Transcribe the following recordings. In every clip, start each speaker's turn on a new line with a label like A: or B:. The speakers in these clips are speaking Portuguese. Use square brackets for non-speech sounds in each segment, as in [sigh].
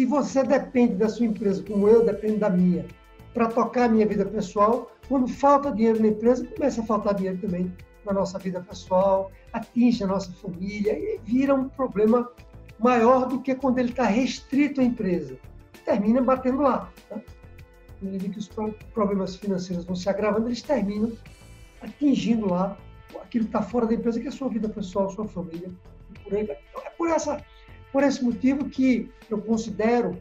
A: Se você depende da sua empresa, como eu dependo da minha, para tocar a minha vida pessoal, quando falta dinheiro na empresa, começa a faltar dinheiro também na nossa vida pessoal, atinge a nossa família e vira um problema maior do que quando ele está restrito à empresa. Termina batendo lá. Tá? À que os problemas financeiros vão se agravando, eles terminam atingindo lá aquilo que está fora da empresa, que é a sua vida pessoal, sua família. Por aí. Então, é por, essa, por esse motivo que eu considero,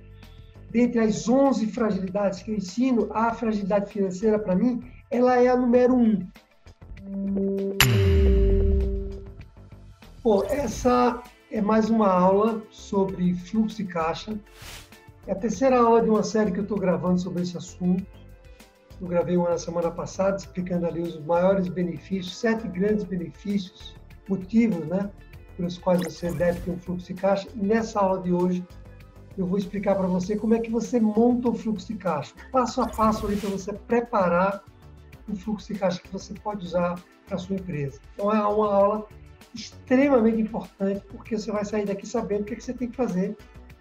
A: dentre as 11 fragilidades que eu ensino, a fragilidade financeira, para mim, ela é a número um. Bom, essa é mais uma aula sobre fluxo de caixa. É a terceira aula de uma série que eu estou gravando sobre esse assunto. Eu gravei uma na semana passada, explicando ali os maiores benefícios, sete grandes benefícios, motivos, né, pelos quais você deve ter um fluxo de caixa. Nessa aula de hoje, eu vou explicar para você como é que você monta o fluxo de caixa, passo a passo ali para você preparar o fluxo de caixa que você pode usar para sua empresa. Então, é uma aula extremamente importante, porque você vai sair daqui sabendo o que, é que você tem que fazer,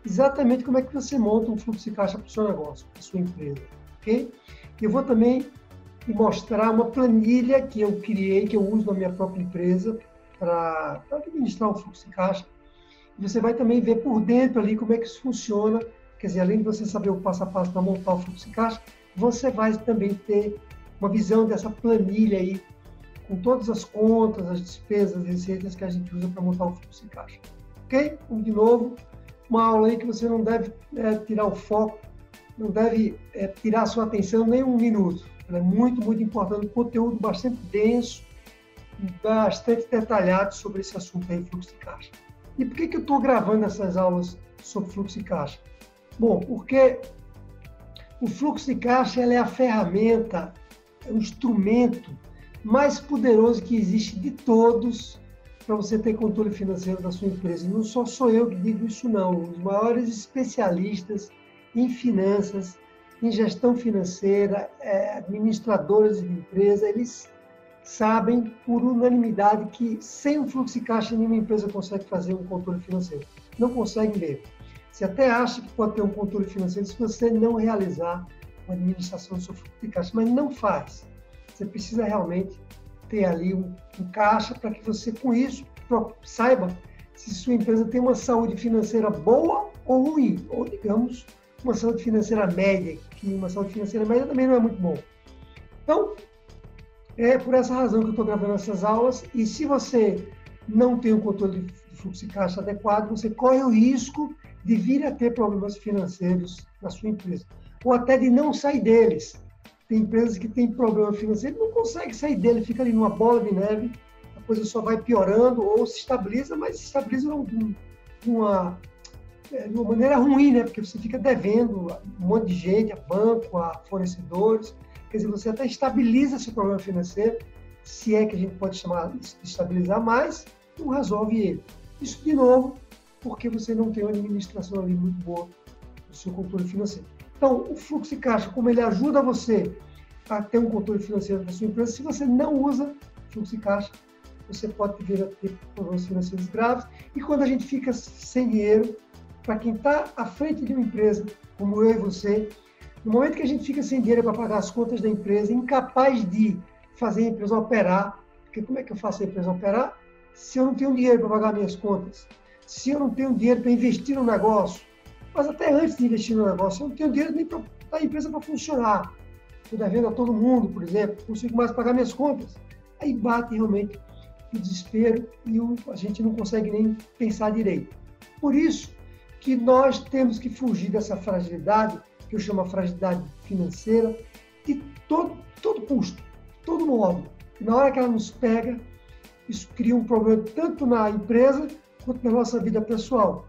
A: exatamente como é que você monta um fluxo de caixa para o seu negócio, para sua empresa, ok? Eu vou também mostrar uma planilha que eu criei, que eu uso na minha própria empresa para administrar o fluxo de caixa. E você vai também ver por dentro ali como é que isso funciona, quer dizer, além de você saber o passo a passo para montar o fluxo de caixa, você vai também ter uma visão dessa planilha aí, com todas as contas, as despesas, as receitas que a gente usa para montar o fluxo de caixa. Ok? Então, de novo, uma aula aí que você não deve é, tirar o foco, não deve é, tirar a sua atenção nem um minuto. Ela é muito, muito importante, um conteúdo bastante denso, bastante detalhado sobre esse assunto aí, fluxo de caixa. E por que, que eu estou gravando essas aulas sobre fluxo de caixa? Bom, porque o fluxo de caixa é a ferramenta é o instrumento mais poderoso que existe de todos para você ter controle financeiro da sua empresa. Não só sou eu que digo isso, não. Os maiores especialistas em finanças, em gestão financeira, é, administradores de empresa, eles sabem por unanimidade que sem um fluxo de caixa nenhuma empresa consegue fazer um controle financeiro. Não consegue mesmo. Você até acha que pode ter um controle financeiro se você não realizar uma administração do seu fluxo de caixa, mas não faz. Você precisa realmente ter ali um, um caixa para que você, com isso, saiba se sua empresa tem uma saúde financeira boa ou ruim, ou digamos, uma saúde financeira média, que uma saúde financeira média também não é muito bom. Então, é por essa razão que eu estou gravando essas aulas, e se você não tem um controle de fluxo de caixa adequado, você corre o risco de vir a ter problemas financeiros na sua empresa ou até de não sair deles. Tem empresas que têm problema financeiro não consegue sair dele, fica ali numa bola de neve, a coisa só vai piorando ou se estabiliza, mas se estabiliza de uma, é, de uma maneira ruim, né? Porque você fica devendo um monte de gente, a banco, a fornecedores. Quer dizer, você até estabiliza seu problema financeiro, se é que a gente pode chamar de estabilizar, mas não resolve ele. Isso, de novo, porque você não tem uma administração ali muito boa do seu controle financeiro. Então, o fluxo de caixa, como ele ajuda você a ter um controle financeiro da sua empresa, se você não usa fluxo de caixa, você pode vir a ter problemas financeiros graves. E quando a gente fica sem dinheiro, para quem está à frente de uma empresa, como eu e você, no momento que a gente fica sem dinheiro para pagar as contas da empresa, incapaz de fazer a empresa operar, porque como é que eu faço a empresa operar se eu não tenho dinheiro para pagar minhas contas? Se eu não tenho dinheiro para investir no negócio? Mas até antes de investir no negócio, eu não tenho dinheiro nem para a empresa para funcionar. Estou devendo a todo mundo, por exemplo, consigo mais pagar minhas contas. Aí bate realmente o desespero e o, a gente não consegue nem pensar direito. Por isso que nós temos que fugir dessa fragilidade, que eu chamo a fragilidade financeira, de todo, todo custo, todo modo. Na hora que ela nos pega, isso cria um problema tanto na empresa quanto na nossa vida pessoal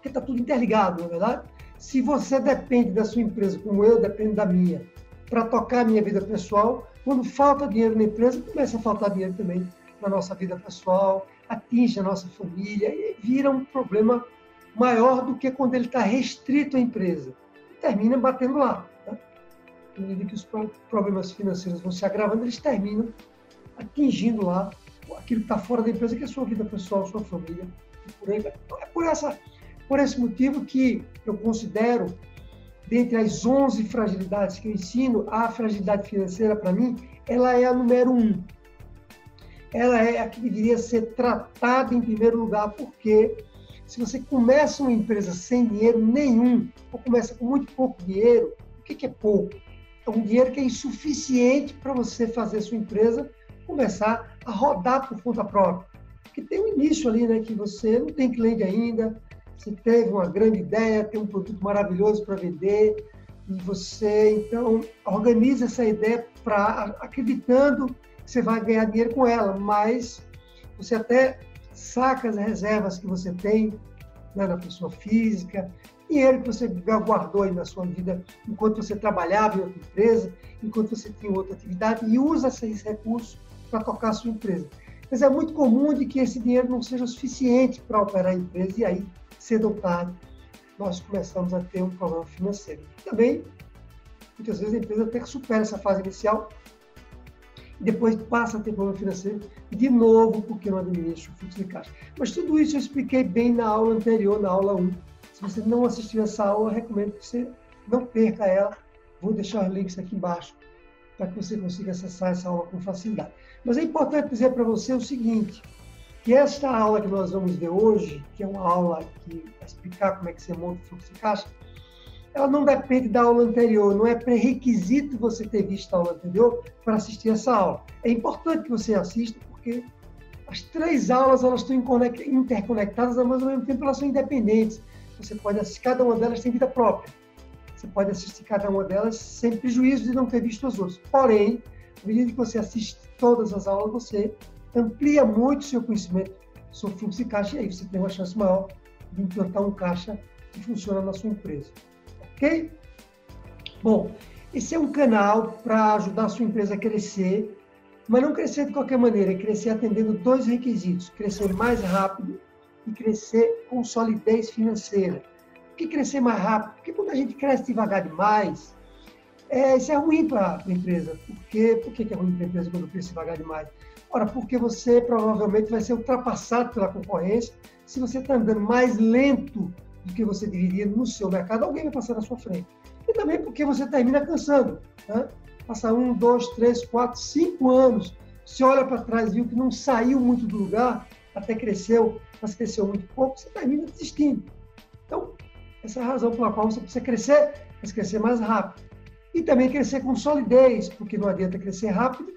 A: porque está tudo interligado, na é verdade? Se você depende da sua empresa, como eu dependo da minha, para tocar a minha vida pessoal, quando falta dinheiro na empresa, começa a faltar dinheiro também na nossa vida pessoal, atinge a nossa família e vira um problema maior do que quando ele está restrito à empresa. Termina batendo lá. Tá? À medida que os problemas financeiros vão se agravando, eles terminam atingindo lá aquilo que está fora da empresa, que é sua vida pessoal, sua família, e por aí. Então, é por essa Por esse motivo que eu considero, dentre as 11 fragilidades que eu ensino, a fragilidade financeira, para mim, ela é a número um. Ela é a que deveria ser tratada em primeiro lugar, porque se você começa uma empresa sem dinheiro nenhum, ou começa com muito pouco dinheiro, o que, é pouco? É um dinheiro que é insuficiente para você fazer sua empresa começar a rodar por conta própria. Porque tem um início ali, né, que você não tem cliente ainda, você teve uma grande ideia, tem um produto maravilhoso para vender, e você, então, organiza essa ideia para acreditando que você vai ganhar dinheiro com ela, mas você até saca as reservas que você tem né, na pessoa física, dinheiro que você guardou aí na sua vida enquanto você trabalhava em outra empresa, enquanto você tinha outra atividade, e usa esses recursos para tocar a sua empresa. Mas é muito comum de que esse dinheiro não seja suficiente para operar a empresa, e aí, cedo ou tarde, nós começamos a ter um problema financeiro. Também, muitas vezes, a empresa até que supera essa fase inicial depois passa a ter problema financeiro de novo porque não administra o fluxo de caixa. Mas tudo isso eu expliquei bem na aula anterior, na aula 1. Se você não assistiu essa aula, recomendo que você não perca ela. Vou deixar os links aqui embaixo para que você consiga acessar essa aula com facilidade. Mas é importante dizer para você o seguinte, que esta aula que nós vamos ver hoje, que é uma aula que vai explicar como é que você monta o fluxo de caixa, ela não depende da aula anterior, não é pré-requisito você ter visto a aula anterior para assistir essa aula. É importante que você assista, porque as três aulas elas estão interconectadas, mas ao mesmo tempo elas são independentes. Você pode assistir, cada uma delas tem vida própria. Você pode assistir cada uma delas sem prejuízo de não ter visto as outras. Porém, à medida que você assiste todas as aulas, você amplia muito o seu conhecimento sobre fluxo de caixa e aí você tem uma chance maior de implantar um caixa que funciona na sua empresa ok? Bom, esse é um canal para ajudar a sua empresa a crescer, mas não crescer de qualquer maneira, é crescer atendendo dois requisitos: crescer mais rápido e crescer com solidez financeira. Por que crescer mais rápido? Porque quando a gente cresce devagar demais, é, isso é ruim para a empresa. Por, quê? Por que é ruim para a empresa quando cresce devagar demais? Ora, porque você provavelmente vai ser ultrapassado pela concorrência se você está andando mais lento do que você deveria no seu mercado, alguém vai passar na sua frente. E também porque você termina cansando. Né? Passa um, dois, três, quatro, cinco anos, você olha para trás e viu que não saiu muito do lugar, até cresceu, mas cresceu muito pouco, você termina desistindo. Então, essa é a razão pela qual você precisa crescer, mas crescer mais rápido. E também crescer com solidez, porque não adianta crescer rápido,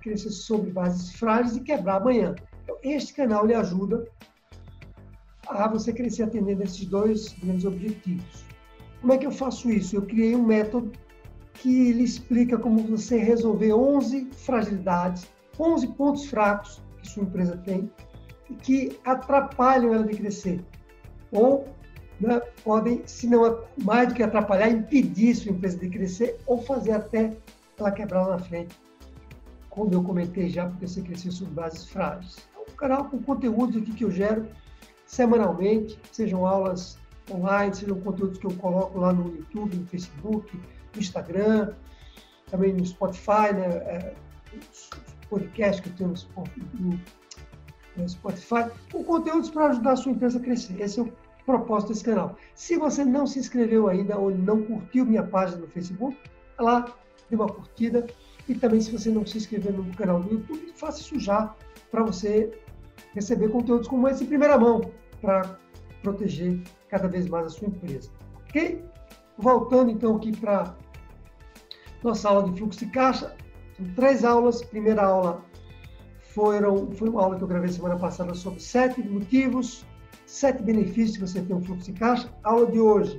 A: crescer sobre bases frágeis e quebrar amanhã. Então, este canal lhe ajuda a você crescer atendendo esses dois grandes objetivos. Como é que eu faço isso? Eu criei um método que lhe explica como você resolver 11 fragilidades, 11 pontos fracos que sua empresa tem e que atrapalham ela de crescer. Ou né, podem, se não mais do que atrapalhar, impedir sua empresa de crescer ou fazer até ela quebrar lá na frente. Como eu comentei já, porque você cresceu sobre bases frágeis. É um canal com conteúdos aqui que eu gero semanalmente, sejam aulas online, sejam conteúdos que eu coloco lá no YouTube, no Facebook, no Instagram, também no Spotify, né? É, os podcasts que eu tenho no, no Spotify, com conteúdos para ajudar a sua empresa a crescer. Esse é o propósito desse canal. Se você não se inscreveu ainda ou não curtiu minha página no Facebook, lá, dê uma curtida. E também, se você não se inscreveu no canal do YouTube, faça isso já para você receber conteúdos como esse em primeira mão para proteger cada vez mais a sua empresa. Ok? Voltando então aqui para nossa aula de fluxo de caixa, são três aulas. Primeira aula foram, foi uma aula que eu gravei semana passada sobre sete motivos, sete benefícios que você tem um fluxo de caixa. aula de hoje,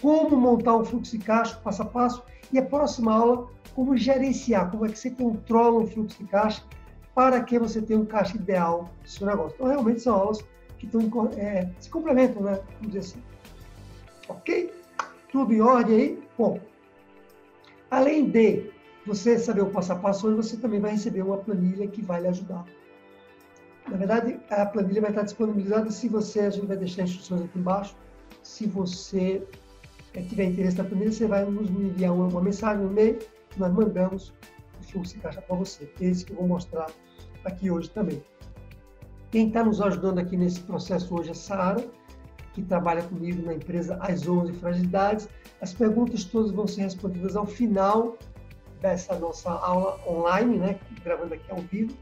A: como montar um fluxo de caixa, passo a passo. E a próxima aula, como gerenciar, como é que você controla um fluxo de caixa para que você tenha um caixa ideal do seu negócio. Então, realmente são aulas que estão, é, se complementam, né? Vamos dizer assim. Ok? Tudo em ordem aí? Bom, além de você saber o passo a passo, você também vai receber uma planilha que vai lhe ajudar. Na verdade, a planilha vai estar disponibilizada se você, a gente vai deixar instruções aqui embaixo. Se você é, tiver interesse na planilha, você vai nos enviar uma, mensagem, um e-mail, nós mandamos o fluxo de caixa para você. Esse que eu vou mostrar aqui hoje também. Quem está nos ajudando aqui nesse processo hoje é Sara, que trabalha comigo na empresa As 11 Fragilidades. As perguntas todas vão ser respondidas ao final dessa nossa aula online, né, gravando aqui ao vivo.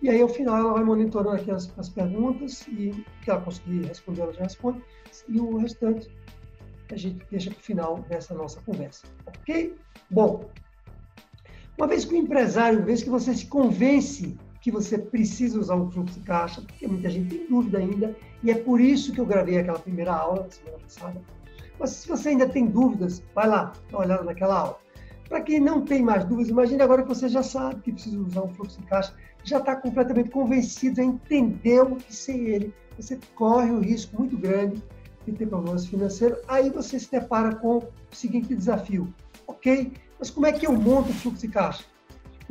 A: E aí, ao final, ela vai monitorando aqui as, as perguntas e o que ela conseguir responder, ela já responde. E o restante a gente deixa para o final dessa nossa conversa. Ok? Bom, uma vez que o empresário, uma vez que você se convence que você precisa usar um fluxo de caixa, porque muita gente tem dúvida ainda, e é por isso que eu gravei aquela primeira aula, semana passada. Mas se você ainda tem dúvidas, vai lá, dá uma olhada naquela aula. Para quem não tem mais dúvidas, imagine agora que você já sabe que precisa usar um fluxo de caixa, já está completamente convencido, já entendeu que sem ele você corre um risco muito grande de ter problemas financeiros. Aí você se depara com o seguinte desafio: ok, mas como é que eu monto o fluxo de caixa?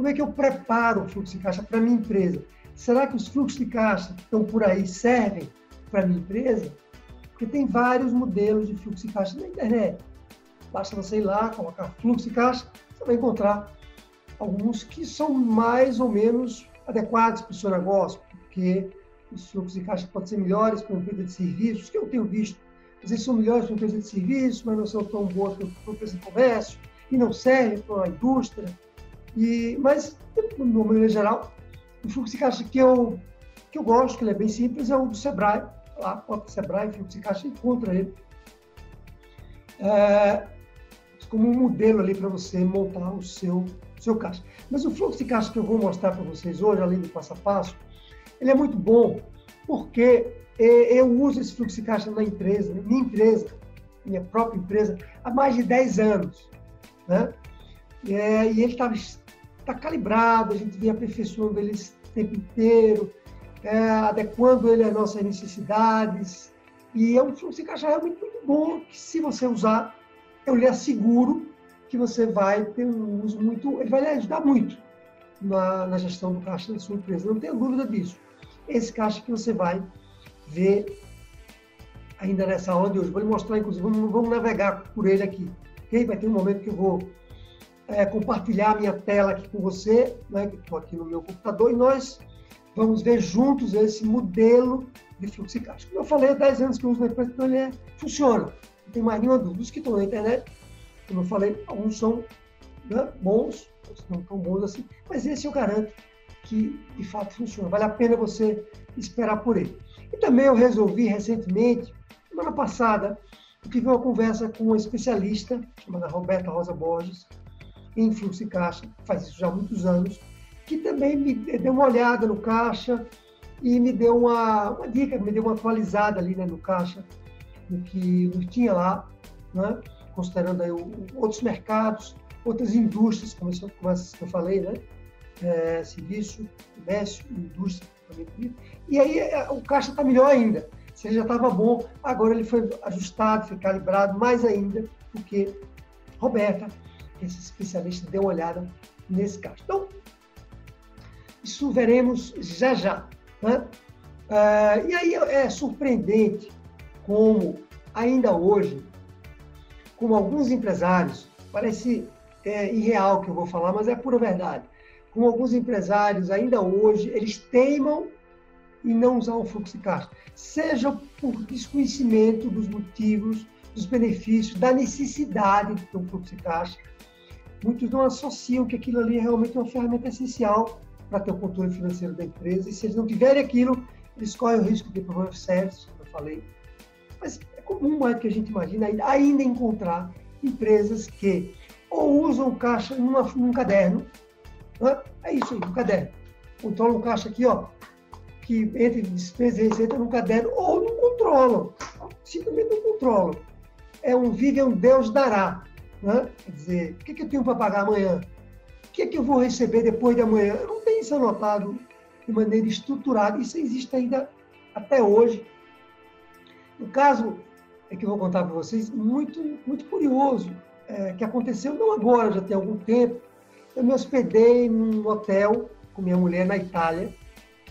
A: Como é que eu preparo o fluxo de caixa para a minha empresa? Será que os fluxos de caixa que estão por aí servem para a minha empresa? Porque tem vários modelos de fluxo de caixa na internet. Basta você ir lá, colocar fluxo de caixa, você vai encontrar alguns que são mais ou menos adequados para o seu negócio, porque os fluxos de caixa podem ser melhores para uma empresa de serviços, que eu tenho visto. Às vezes são melhores para uma empresa de serviços, mas não são tão boas para uma empresa de comércio, e não servem para uma indústria. E, mas, no maneira geral, o fluxo de caixa que eu, que eu gosto, que ele é bem simples, é o do Sebrae. Lá, bota Sebrae, fluxo de caixa, encontra ele. É, como um modelo ali para você montar o seu, seu caixa. Mas o fluxo de caixa que eu vou mostrar para vocês hoje, além do passo a passo, ele é muito bom porque eu uso esse fluxo de caixa na empresa, minha empresa, minha própria empresa, há mais de 10 anos. Né? E, é, ele está tá calibrado, a gente vem aperfeiçoando ele o tempo inteiro, é, adequando ele às nossas necessidades. E é um fluxo de caixa realmente muito bom, que se você usar, eu lhe asseguro que você vai ter um uso muito, ele vai lhe ajudar muito na, na gestão do caixa da sua empresa, não tenha dúvida disso. Esse caixa que você vai ver ainda nessa aula de hoje. Vou lhe mostrar, inclusive, vamos, vamos navegar por ele aqui. Okay? Vai ter um momento que eu vou é, compartilhar minha tela aqui com você, né, que estou aqui no meu computador, e nós vamos ver juntos esse modelo de fluxo de caixa. Como eu falei, há 10 anos que eu uso na empresa, então ele é, funciona. Não tem mais nenhuma dúvida. Os que estão na internet, como eu falei, alguns são né, bons, outros não tão bons assim, mas esse eu garanto que de fato funciona. Vale a pena você esperar por ele. E também eu resolvi recentemente, semana passada, eu tive uma conversa com uma especialista chamada Roberta Rosa Borges, em fluxo de caixa, faz isso já há muitos anos, que também me deu uma olhada no caixa e me deu uma, uma dica, me deu uma atualizada ali né, no caixa, no que, no tinha lá, né, considerando aí outros mercados, outras indústrias, como, isso, como essas que eu falei, né, é, serviço, comércio, indústria, e aí é, o caixa está melhor ainda. Se ele já estava bom, agora ele foi ajustado, foi calibrado mais ainda, porque Roberta esse especialista dê uma olhada nesse caso. Então, isso veremos já já. Né? Uh, e aí é surpreendente como, ainda hoje, como alguns empresários, parece é, irreal que eu vou falar, mas é pura verdade, como alguns empresários, ainda hoje, eles teimam em não usar o fluxo de caixa, seja por desconhecimento dos motivos, dos benefícios, da necessidade um fluxo de caixa, muitos não associam que aquilo ali é realmente uma ferramenta essencial para ter o controle financeiro da empresa. E se eles não tiverem aquilo, eles correm o risco de problemas sérios, como eu falei. Mas é comum mais do que a gente imagina ainda encontrar empresas que ou usam o caixa numa, num caderno, né? é isso aí, um caderno. Controlam o caixa aqui, ó, que entre despesa e receita no caderno, ou não controlam, simplesmente não controlam. É um vive um Deus dará. Né? Quer dizer, o que, que eu tenho para pagar amanhã? O que, que eu vou receber depois de amanhã? Eu não tenho isso anotado de maneira estruturada. Isso existe ainda até hoje. O caso é que eu vou contar para vocês, muito, muito curioso, é, que aconteceu não agora, já tem algum tempo. Eu me hospedei num hotel com minha mulher na Itália,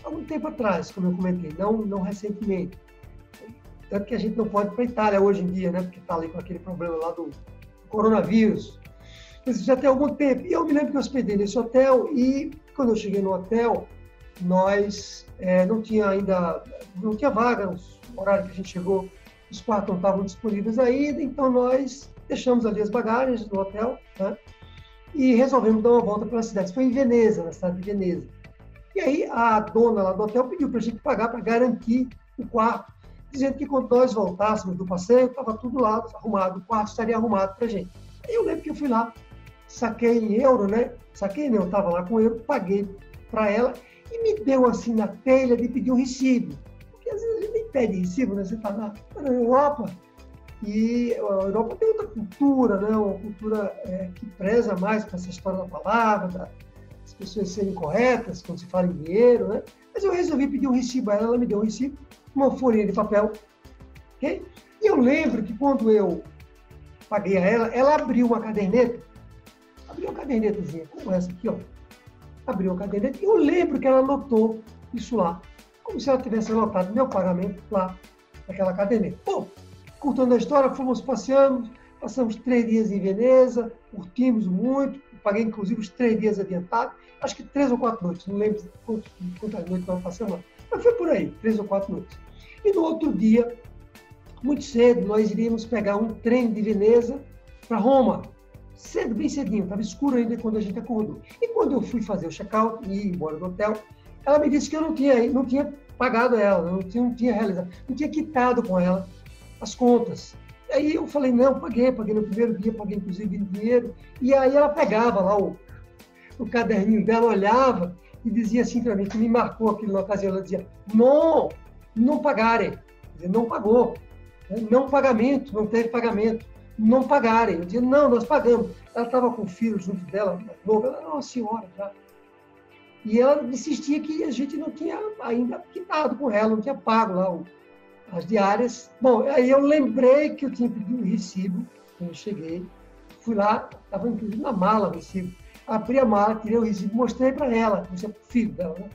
A: há tempo atrás, como eu comentei, não, não recentemente. Tanto que a gente não pode ir para a Itália hoje em dia, né? Porque está ali com aquele problema lá do, coronavírus. Isso já tem algum tempo. E eu me lembro que eu hospedei nesse hotel e quando eu cheguei no hotel, nós é, não tinha ainda, não tinha vaga, no horário que a gente chegou, os quartos não estavam disponíveis ainda, então nós deixamos ali as bagagens no hotel né? e resolvemos dar uma volta pela cidade. Foi em Veneza, na cidade de Veneza. E aí a dona lá do hotel pediu para a gente pagar para garantir o quarto, dizendo que quando nós voltássemos do passeio, estava tudo lá arrumado, o quarto estaria arrumado para gente. Eu lembro que eu fui lá, saquei em euro, né? Saquei, não, eu estava lá com euro, paguei para ela e me deu assim na telha de pedir um recibo. Porque às vezes a gente nem pede recibo, né? Você está na, na Europa e a Europa tem outra cultura, né? Uma cultura é, que preza mais para essa história da palavra, da, pessoas serem corretas quando se fala em dinheiro, né? Mas eu resolvi pedir um recibo a ela, ela me deu um recibo, uma folhinha de papel, ok? E eu lembro que quando eu paguei a ela, ela abriu uma caderneta, abriu uma cadernetazinha como essa aqui, ó. Abriu uma caderneta e eu lembro que ela anotou isso lá, como se ela tivesse anotado meu pagamento lá naquela caderneta. Bom, curtando a história, fomos passeando, passamos três dias em Veneza, curtimos muito, paguei inclusive os três dias adiantados, acho que três ou quatro noites, não lembro quantas noites nós passamos lá, mas foi por aí, três ou quatro noites. E no outro dia, muito cedo, nós iríamos pegar um trem de Veneza para Roma, cedo, bem cedinho, estava escuro ainda quando a gente acordou. E quando eu fui fazer o check-out e ir embora do hotel, ela me disse que eu não tinha, não tinha pagado ela, não tinha, não tinha realizado, não tinha quitado com ela as contas. Aí eu falei, não, paguei, paguei no primeiro dia, paguei inclusive dinheiro. E aí ela pegava lá o, o caderninho dela, olhava e dizia assim para mim, que me marcou aquilo na ocasião, ela dizia, não, não pagarem. Não pagou. Né? Não pagamento, não teve pagamento. Não pagarem. Eu dizia, não, nós pagamos. Ela estava com o filho junto dela, novo, ela era uma senhora já. E ela insistia que a gente não tinha ainda quitado com ela, não tinha pago lá o, as diárias. Bom, aí eu lembrei que eu tinha pedido um recibo quando eu cheguei. Fui lá, estava inclusive na mala o recibo. Abri a mala, tirei o recibo, mostrei para ela, mostrei para o filho dela, né?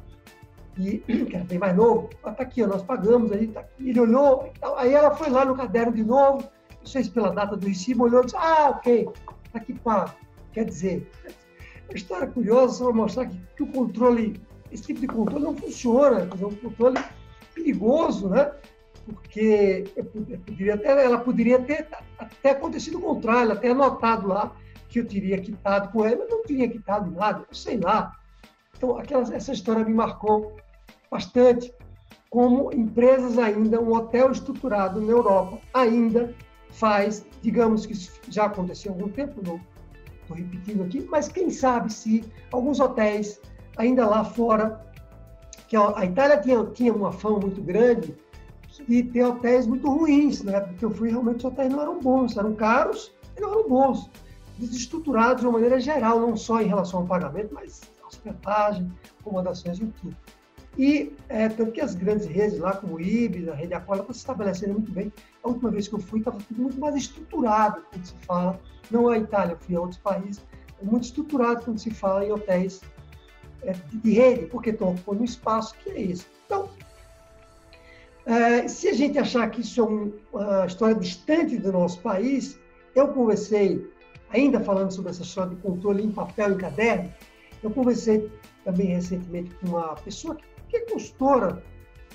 A: E, [clears throat] que era bem mais novo, está aqui, ó, nós pagamos, aí, tá aqui. ele olhou, aí ela foi lá no caderno de novo, não sei se pela data do recibo, olhou e disse, ah, ok, está aqui pago. Quer dizer, uma história curiosa só para mostrar que, que, o controle, esse tipo de controle não funciona, dizer, um controle perigoso, né? Porque poderia até, ela poderia ter até acontecido o contrário, até anotado lá que eu teria quitado com ela, mas não teria quitado nada, sei lá. Então, aquela, essa história me marcou bastante, como empresas ainda, um hotel estruturado na Europa ainda faz, digamos que já aconteceu há algum tempo, não estou repetindo aqui, mas quem sabe se alguns hotéis ainda lá fora, que a Itália tinha, tinha uma fama muito grande e ter hotéis muito ruins, né? Porque eu fui realmente os hotéis não eram bons, eram caros e não eram bons, desestruturados de uma maneira geral, não só em relação ao pagamento, mas hospedagem, acomodações e tudo. E é, tanto que as grandes redes lá, como o Ibis, a Rede Aquila, estão se estabelecendo muito bem. A última vez que eu fui, estava tudo muito mais estruturado quando se fala, não a Itália, fui a outros países, é muito estruturado quando se fala em hotéis é, de rede, porque estão ocupando um espaço que é esse. Então, é, se a gente achar que isso é um, uma história distante do nosso país, eu conversei, ainda falando sobre essa história de controle em papel e caderno, eu conversei também recentemente com uma pessoa que, é consultora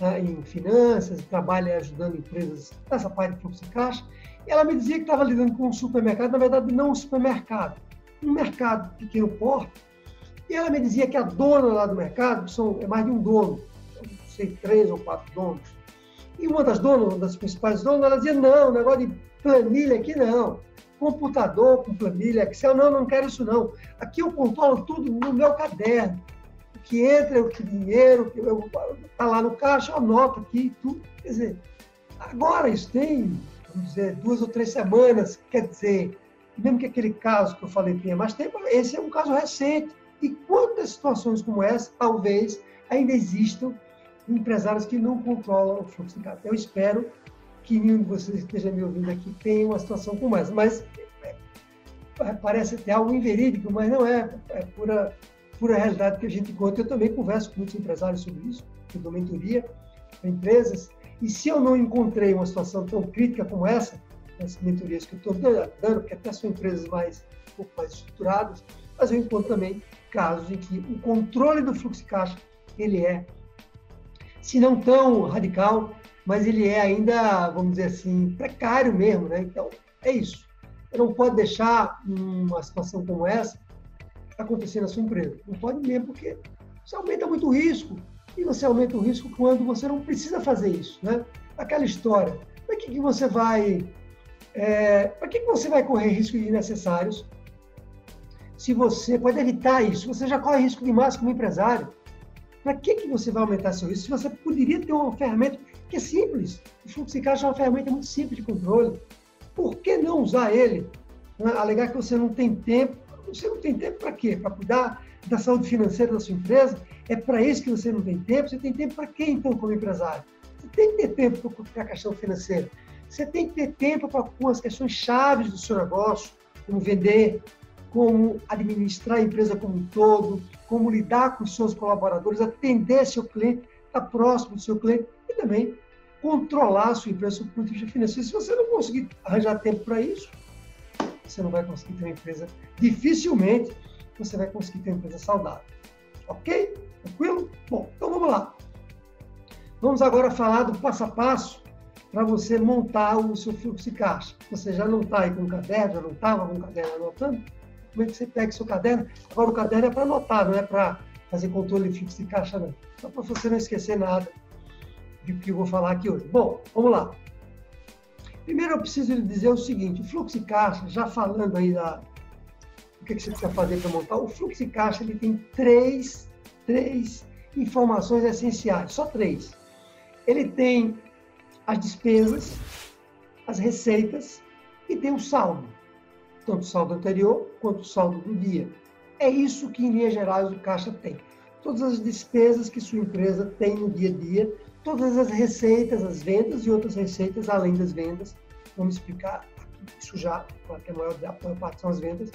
A: né, em finanças trabalha ajudando empresas nessa parte de fluxo de caixa, e ela me dizia que estava lidando com um supermercado, na verdade não um supermercado, um mercado pequeno porte, e ela me dizia que a dona lá do mercado, são, é mais de um dono, não sei, três ou quatro donos, e uma das donas, uma das principais donas, ela dizia, não, negócio de planilha aqui não. Computador com planilha, Excel, não, não quero isso não. Aqui eu controlo tudo no meu caderno. O que entra, o que dinheiro, está lá no caixa, eu anoto aqui tudo. Quer dizer, agora isso tem, vamos dizer, duas ou três semanas, quer dizer, mesmo que aquele caso que eu falei tenha mais tempo, esse é um caso recente. E quantas situações como essa, talvez, ainda existam empresários que não controlam o fluxo de caixa. Eu espero que nenhum de vocês que esteja me ouvindo aqui tenha uma situação como essa. Mas é, é, parece ter algo inverídico, mas não é. É pura, pura realidade que a gente conta. Eu também converso com muitos empresários sobre isso, eu dou mentoria para empresas. E se eu não encontrei uma situação tão crítica como essa, nas mentorias que eu estou dando, porque até são empresas mais, um pouco mais estruturadas, mas eu encontro também casos em que o controle do fluxo de caixa ele é se não tão radical, mas ele é ainda, vamos dizer assim, precário mesmo, né? Então, é isso. Você não pode deixar uma situação como essa acontecer na sua empresa. Não pode mesmo, porque você aumenta muito o risco. E você aumenta o risco quando você não precisa fazer isso, né? Aquela história. Para que, que você vai... É, para que, que você vai correr riscos desnecessários se você pode evitar isso? Você já corre risco demais como empresário. Para que, que você vai aumentar seu risco? Se você poderia ter uma ferramenta que é simples. O fluxo de caixa é uma ferramenta muito simples de controle. Por que não usar ele? Né? Alegar que você não tem tempo. Você não tem tempo para quê? Para cuidar da saúde financeira da sua empresa? É para isso que você não tem tempo? Você tem tempo para quê, então, como empresário? Você tem que ter tempo para a questão financeira. Você tem que ter tempo para com as questões chaves do seu negócio, como vender, como administrar a empresa como um todo, como lidar com os seus colaboradores, atender seu cliente, estar próximo do seu cliente e também controlar a sua empresa do ponto de vista financeiro. Se você não conseguir arranjar tempo para isso, você não vai conseguir ter uma empresa, dificilmente você vai conseguir ter uma empresa saudável. Ok? Tranquilo? Bom, então vamos lá. Vamos agora falar do passo a passo para você montar o seu fluxo de caixa. Você já não está aí com o caderno, já não estava com o caderno anotando? Como é que você pega seu caderno. Agora, o caderno é para anotar, não é para fazer controle fixo de caixa, não. Só para você não esquecer nada do que eu vou falar aqui hoje. Bom, vamos lá. Primeiro, eu preciso lhe dizer o seguinte: o fluxo de caixa, já falando aí da. O que, que você precisa fazer para montar? O fluxo de caixa ele tem três, três informações essenciais, só três. Ele tem as despesas, as receitas e tem o saldo tanto o saldo anterior quanto o saldo do dia. É isso que, em linhas gerais, o caixa tem. Todas as despesas que sua empresa tem no dia a dia, todas as receitas, as vendas e outras receitas além das vendas. Vamos explicar isso já, porque a maior, maior parte são as vendas.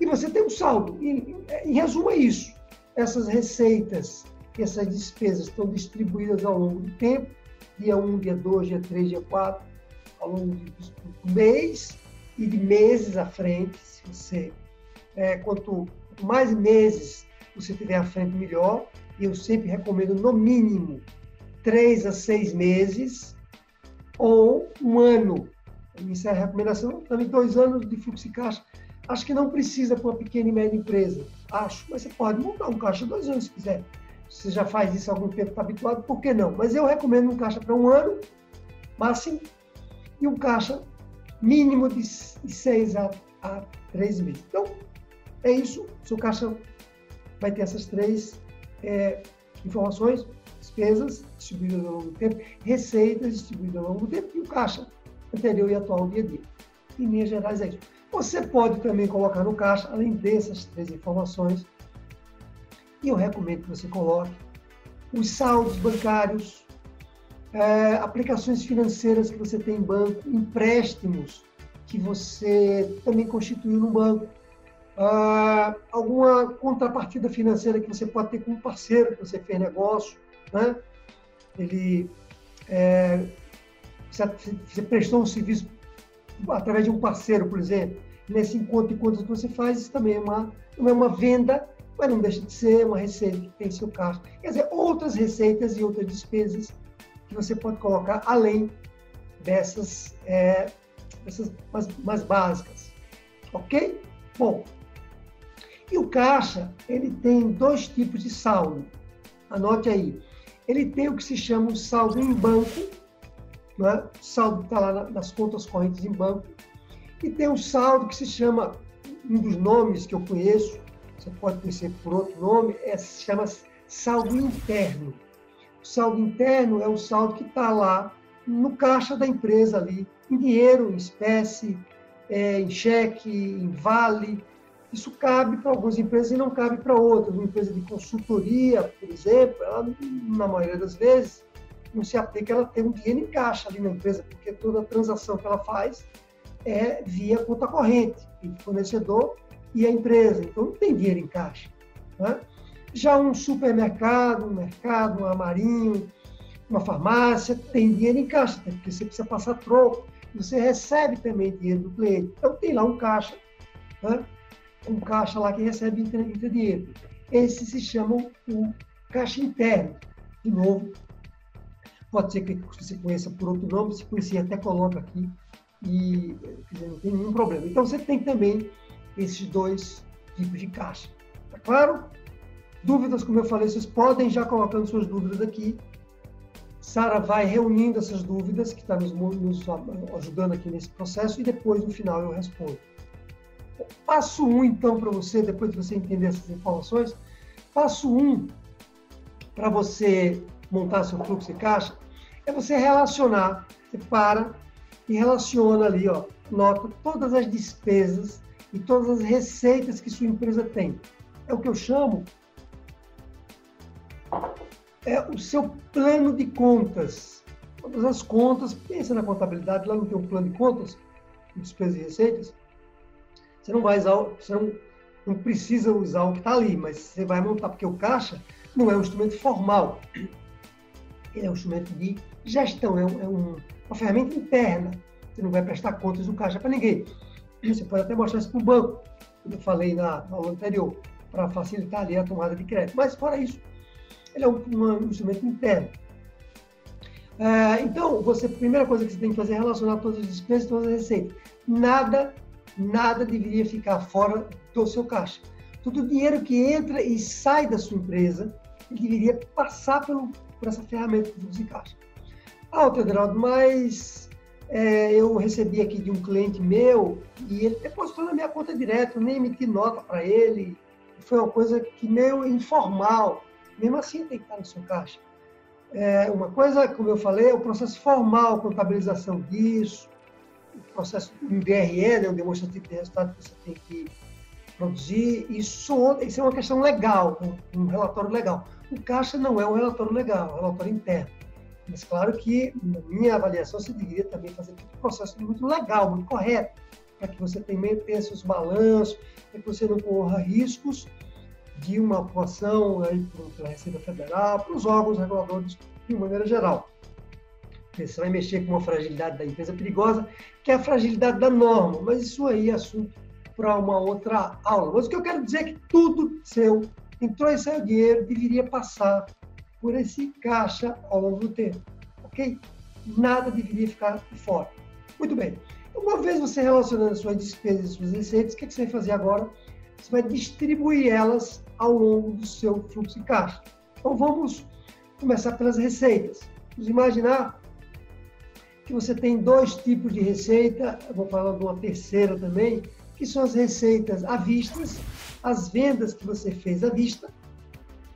A: E você tem um saldo. E, em resumo, é isso. Essas receitas e essas despesas estão distribuídas ao longo do tempo, dia 1, dia 2, dia 3, dia 4, ao longo do mês, e de meses à frente. Se você, é, quanto mais meses você tiver à frente, melhor. E eu sempre recomendo, no mínimo, três a seis meses ou um ano. Isso é a recomendação. Também dois anos de fluxo de caixa. Acho que não precisa para uma pequena e média empresa. Acho, mas você pode montar um caixa dois anos se quiser. Você já faz isso há algum tempo, está habituado, por que não? Mas eu recomendo um caixa para um ano, máximo, e um caixa mínimo de seis a, a três meses. Então, é isso. Seu caixa vai ter essas três é, informações, despesas distribuídas ao longo do tempo, receitas distribuídas ao longo do tempo e o caixa anterior e atual dia a dia. Em linhas gerais é isso. Você pode também colocar no caixa, além dessas três informações, e eu recomendo que você coloque os saldos bancários, é, aplicações financeiras que você tem em banco, empréstimos que você também constituiu no banco, ah, alguma contrapartida financeira que você pode ter com um parceiro que você fez negócio, né? Ele é, você, prestou um serviço através de um parceiro, por exemplo, nesse encontro e contas que você faz, isso também é uma, não é uma venda, mas não deixa de ser uma receita que tem seu caixa. Quer dizer, outras receitas e outras despesas que você pode colocar além dessas, é, dessas mais, mais básicas. Ok? Bom, e o caixa, ele tem dois tipos de saldo. Anote aí. Ele tem o que se chama um saldo em banco, né? o saldo está lá nas contas correntes em banco, e tem um saldo que se chama, um dos nomes que eu conheço, você pode conhecer por outro nome, é, se chama saldo interno. O saldo interno é o saldo que está lá no caixa da empresa ali, em dinheiro, em espécie, é, em cheque, em vale. Isso cabe para algumas empresas e não cabe para outras. Uma empresa de consultoria, por exemplo, ela, na maioria das vezes, não se aplica ela ter um dinheiro em caixa ali na empresa, porque toda transação que ela faz é via conta corrente, entre fornecedor e a empresa. Então, não tem dinheiro em caixa. Né? Já um supermercado, um mercado, um armarinho, uma farmácia, tem dinheiro em caixa, porque você precisa passar troco. Você recebe também dinheiro do cliente. Então, tem lá um caixa, né? um caixa lá que recebe entra dinheiro. Esse se chama o caixa interno. De novo, Pode ser que você conheça por outro nome, se conhecer até coloca aqui e dizer, não tem nenhum problema. Então você tem também esses dois tipos de caixa. Tá claro? Dúvidas, como eu falei, vocês podem já colocando suas dúvidas aqui. Sara vai reunindo essas dúvidas que está nos, nos, ajudando aqui nesse processo e depois no final eu respondo. Passo 1, um, então, para você, depois de você entender essas informações, passo 1 um, para você montar seu fluxo de caixa é você relacionar, você para e relaciona ali, ó, nota todas as despesas e todas as receitas que sua empresa tem. É o que eu chamo é o seu plano de contas. Todas as contas, pensa na contabilidade, lá no teu plano de contas, despesas e receitas, você não vai usar, você não, não precisa usar o que está ali, mas você vai montar, porque o caixa não é um instrumento formal. Ele é um instrumento de gestão, é, um, é um, uma ferramenta interna. Você não vai prestar contas do caixa para ninguém. Você pode até mostrar isso para o banco, como eu falei na aula anterior, para facilitar ali a tomada de crédito. Mas fora isso, ele é um, um instrumento interno. É, então, você, a primeira coisa que você tem que fazer é relacionar todas as despesas e todas as receitas. Nada, nada deveria ficar fora do seu caixa. Todo o dinheiro que entra e sai da sua empresa, ele deveria passar pelo, por essa ferramenta de fluxo de caixa. Ah, Teodrado, mas é, eu recebi aqui de um cliente meu e ele depositou na minha conta direto, nem emiti nota para ele. Foi uma coisa que meio informal. Mesmo assim, tem que estar no seu caixa. É, uma coisa, como eu falei, é o processo formal, contabilização disso, o processo do DRE, né, um demonstrativo de resultado que você tem que produzir. Isso, isso é uma questão legal, um, um relatório legal. O caixa não é um relatório legal, é um relatório interno. Mas claro que, na minha avaliação, você deveria também fazer todo o processo muito legal, muito correto, para que você tenha seus balanços, para que você não corra riscos de uma atuação aí pela Receita Federal, para os órgãos reguladores de maneira geral. Você vai mexer com uma fragilidade da empresa perigosa, que é a fragilidade da norma, mas isso aí é assunto para uma outra aula. Mas o que eu quero dizer é que tudo seu, entrou e saiu dinheiro, deveria passar por esse caixa ao longo do tempo, ok? Nada deveria ficar fora. Muito bem. Uma vez você relacionando suas despesas e suas receitas, o que você vai fazer agora? Você vai distribuir elas ao longo do seu fluxo de caixa. Então vamos começar pelas receitas. Vamos imaginar que você tem dois tipos de receita, eu vou falar de uma terceira também, que são as receitas à vista, as vendas que você fez à vista,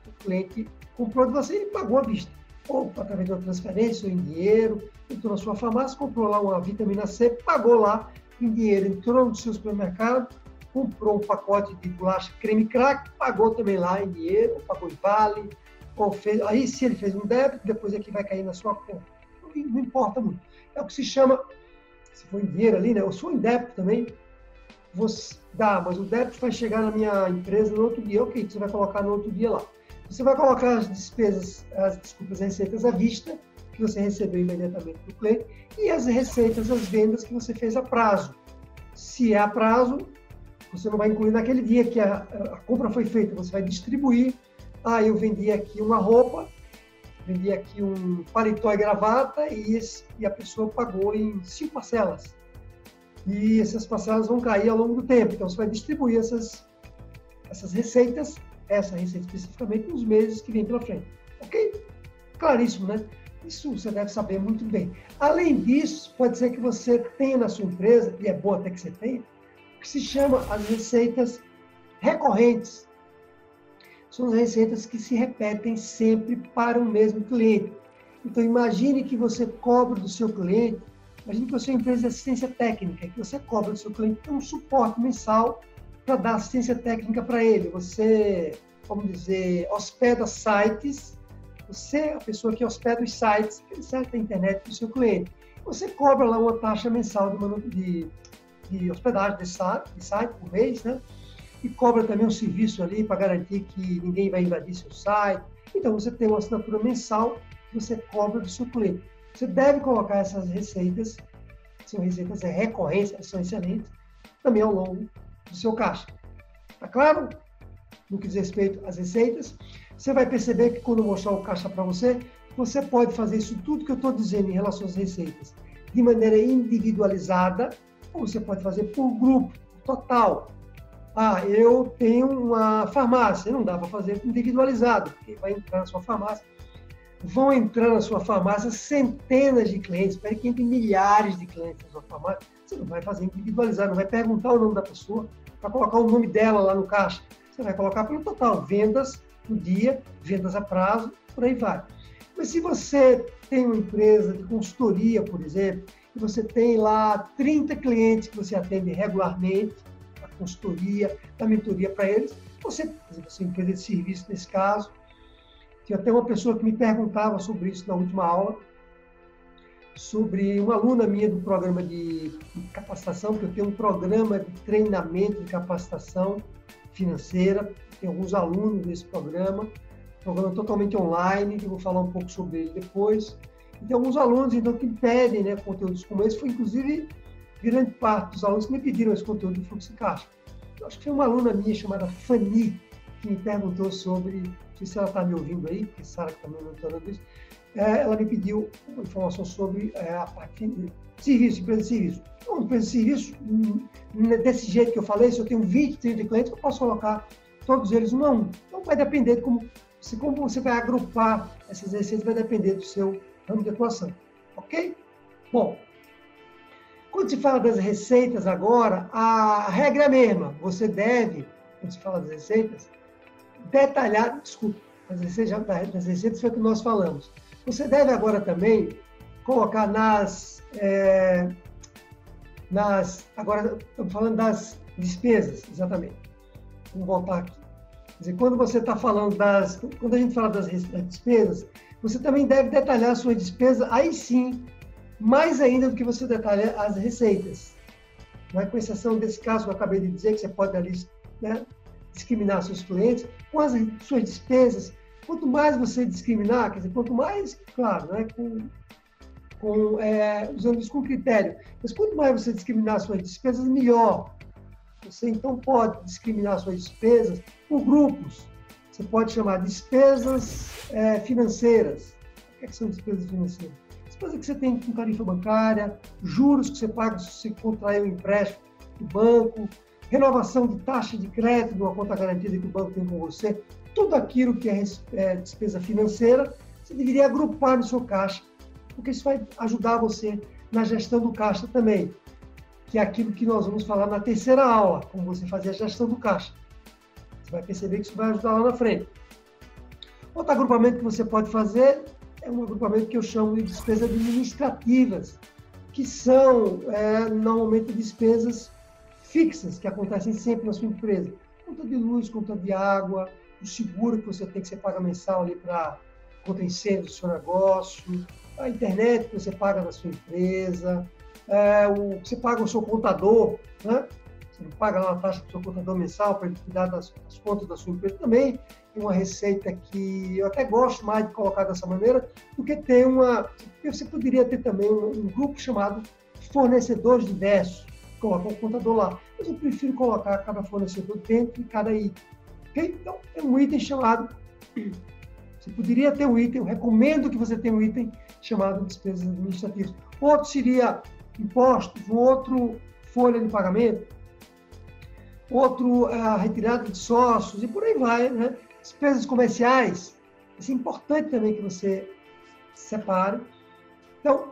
A: o cliente comprou de você e pagou à vista. Ou através de uma transferência ou em dinheiro, entrou na sua farmácia, comprou lá uma vitamina C, pagou lá em dinheiro, entrou no seu supermercado, comprou um pacote de bolacha creme crack, pagou também lá em dinheiro, pagou em vale, ou fez, aí se ele fez um débito, depois aqui vai cair na sua conta. Não, não importa muito. É o que se chama, se for em dinheiro ali, né? Eu sou em débito também, você dá, mas o débito vai chegar na minha empresa no outro dia. Ok, você vai colocar no outro dia lá. Você vai colocar as despesas, as desculpas, as receitas à vista, que você recebeu imediatamente do cliente, e as receitas, as vendas que você fez a prazo. Se é a prazo, você não vai incluir naquele dia que a, a compra foi feita, você vai distribuir. Ah, eu vendi aqui uma roupa, vendi aqui um paletó e gravata e, esse, e a pessoa pagou em cinco parcelas. E essas parcelas vão cair ao longo do tempo. Então, você vai distribuir essas, essas receitas, essa receita especificamente, nos meses que vem pela frente. Ok? Claríssimo, né? Isso você deve saber muito bem. Além disso, pode ser que você tenha na sua empresa, e é bom até que você tenha, que se chama as receitas recorrentes. São as receitas que se repetem sempre para o mesmo cliente. Então, imagine que você cobra do seu cliente, imagine que você é uma empresa de assistência técnica, que você cobra do seu cliente um suporte mensal para dar assistência técnica para ele. Você, vamos dizer, hospeda sites, você é a pessoa que hospeda os sites serve a internet do seu cliente. Você cobra lá uma taxa mensal de, de de hospedagem de site, de site por mês, né? E cobra também um serviço ali para garantir que ninguém vai invadir seu site. Então, você tem uma assinatura mensal que você cobra do seu cliente. Você deve colocar essas receitas, são receitas é recorrência, são excelentes, também ao longo do seu caixa. Tá claro? No que diz respeito às receitas, você vai perceber que quando eu mostrar o caixa para você, você pode fazer isso tudo que eu estou dizendo em relação às receitas de maneira individualizada, ou você pode fazer por grupo, total. Ah, eu tenho uma farmácia, não dá para fazer individualizado, porque vai entrar na sua farmácia. Vão entrar na sua farmácia centenas de clientes, espere que entre milhares de clientes na sua farmácia. Você não vai fazer individualizado, não vai perguntar o nome da pessoa, para colocar o nome dela lá no caixa. Você vai colocar pelo total, vendas no dia, vendas a prazo, por aí vai. Mas se você tem uma empresa de consultoria, por exemplo, e você tem lá 30 clientes que você atende regularmente, a consultoria, a mentoria para eles, você, você empresa de serviço nesse caso, tinha até uma pessoa que me perguntava sobre isso na última aula, sobre uma aluna minha do programa de capacitação, que eu tenho um programa de treinamento de capacitação financeira, tem alguns alunos nesse programa, programa totalmente online, que eu vou falar um pouco sobre ele depois. Tem alguns alunos, então, que pedem né, conteúdos como esse, foi inclusive grande parte dos alunos que me pediram esse conteúdo de fluxo de caixa. Eu acho que foi uma aluna minha chamada Fanny, que me perguntou sobre, não sei se ela está me ouvindo aí, porque Sara está me isso, é, ela me pediu informação sobre é, a parte de serviço, empresa de serviço. Então, empresa de serviço, hum, desse jeito que eu falei, se eu tenho 20, 30 clientes, eu posso colocar todos eles um a um. Então, vai depender de como, se, como você vai agrupar essas receitas, vai depender do seu ramo de atuação. Ok? Bom, quando se fala das receitas agora, a regra é a mesma. Você deve, quando se fala das receitas, detalhar, desculpa, as receitas, das receitas foi o que nós falamos. Você deve agora também colocar nas, é, nas agora estamos falando das despesas, exatamente. Vamos voltar aqui. Quer dizer, quando você está falando das, quando a gente fala das, das despesas, você também deve detalhar a sua despesa, aí sim, mais ainda do que você detalha as receitas. Não é? Com exceção desse caso que eu acabei de dizer, que você pode ali né, discriminar seus clientes, com as suas despesas, Quanto mais você discriminar, quer dizer, quanto mais, claro, né, com, com, é, usando isso com critério, mas quanto mais você discriminar suas despesas, melhor. Você então pode discriminar suas despesas por grupos. Você pode chamar despesas é, financeiras. O que, é que são despesas financeiras? Despesas que você tem com tarifa bancária, juros que você paga se você contrair um empréstimo do banco, renovação de taxa de crédito uma conta garantida que o banco tem com você tudo aquilo que é, é despesa financeira, você deveria agrupar no seu caixa, porque isso vai ajudar você na gestão do caixa também, que é aquilo que nós vamos falar na terceira aula, como você fazer a gestão do caixa. Você vai perceber que isso vai ajudar lá na frente. Outro agrupamento que você pode fazer é um agrupamento que eu chamo de despesas administrativas, que são é, normalmente despesas fixas que acontecem sempre na sua empresa. Conta de luz, conta de água, o seguro que você tem que você paga mensal ali para contra incêndio do seu negócio, a internet que você paga na sua empresa, é, o, você paga o seu contador, né? Você paga lá uma taxa para o seu contador mensal para ele cuidar das, das, contas da sua empresa também. Tem uma receita que eu até gosto mais de colocar dessa maneira, porque tem uma. Você poderia ter também um, um grupo chamado fornecedores diversos, colocar um contador lá. Mas eu prefiro colocar cada fornecedor dentro de cada item. Então, é um item chamado. Você poderia ter um item, eu recomendo que você tenha um item chamado despesas administrativas. Outro seria impostos, outro folha de pagamento, outro a retirada de sócios e por aí vai, né? Despesas comerciais, isso é importante também que você separe. Então,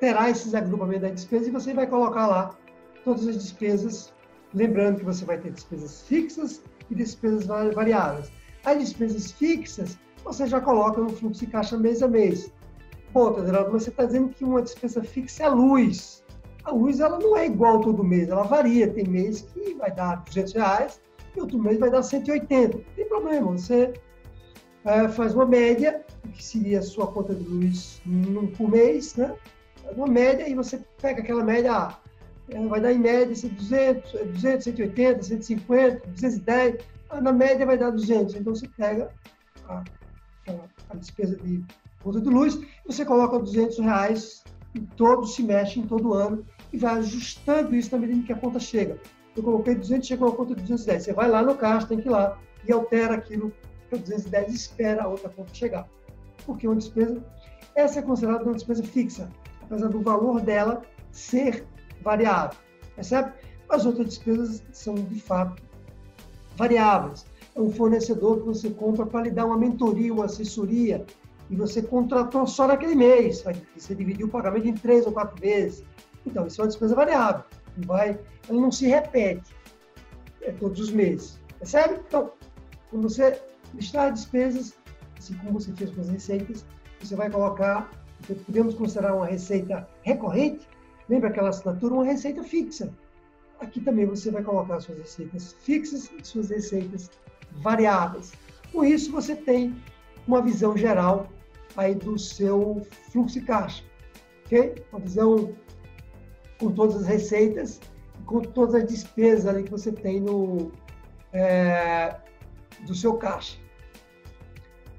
A: terá esses agrupamentos das despesas e você vai colocar lá todas as despesas, lembrando que você vai ter despesas fixas e despesas variáveis. As despesas fixas, você já coloca no fluxo de caixa mês a mês. Pô, mas você está dizendo que uma despesa fixa é luz. A luz ela não é igual todo mês, ela varia. Tem mês que vai dar 200 reais e outro mês vai dar 180. Não tem problema, você é, faz uma média, que seria a sua conta de luz por mês, né? Faz uma média e você pega aquela média, ah, vai dar em média 200, 200, 180, 150, 210, na média vai dar 200. Então você pega a, a, a despesa de conta de luz, você coloca 200 reais e todo se mexe em todo ano e vai ajustando isso na medida que a conta chega. Eu coloquei 200, chegou a conta de 210. Você vai lá no caixa, tem que ir lá e altera aquilo para 210 e espera a outra conta chegar. porque uma despesa, essa é considerada uma despesa fixa, apesar do valor dela ser variável, percebe? As outras despesas são, de fato, variáveis. É um fornecedor que você compra para lhe dar uma mentoria, uma assessoria, e você contratou só naquele mês. Você dividiu o pagamento em três ou quatro vezes. Então, isso é uma despesa variável. Vai, ela não se repete é, todos os meses. Percebe? Então, quando você listar despesas, assim como você fez com as receitas, você vai colocar, podemos considerar uma receita recorrente, lembra aquela assinatura, uma receita fixa. Aqui também você vai colocar suas receitas fixas e suas receitas variáveis. Com isso, você tem uma visão geral aí do seu fluxo de caixa, ok? Uma visão com todas as receitas, com todas as despesas ali que você tem no é, do seu caixa.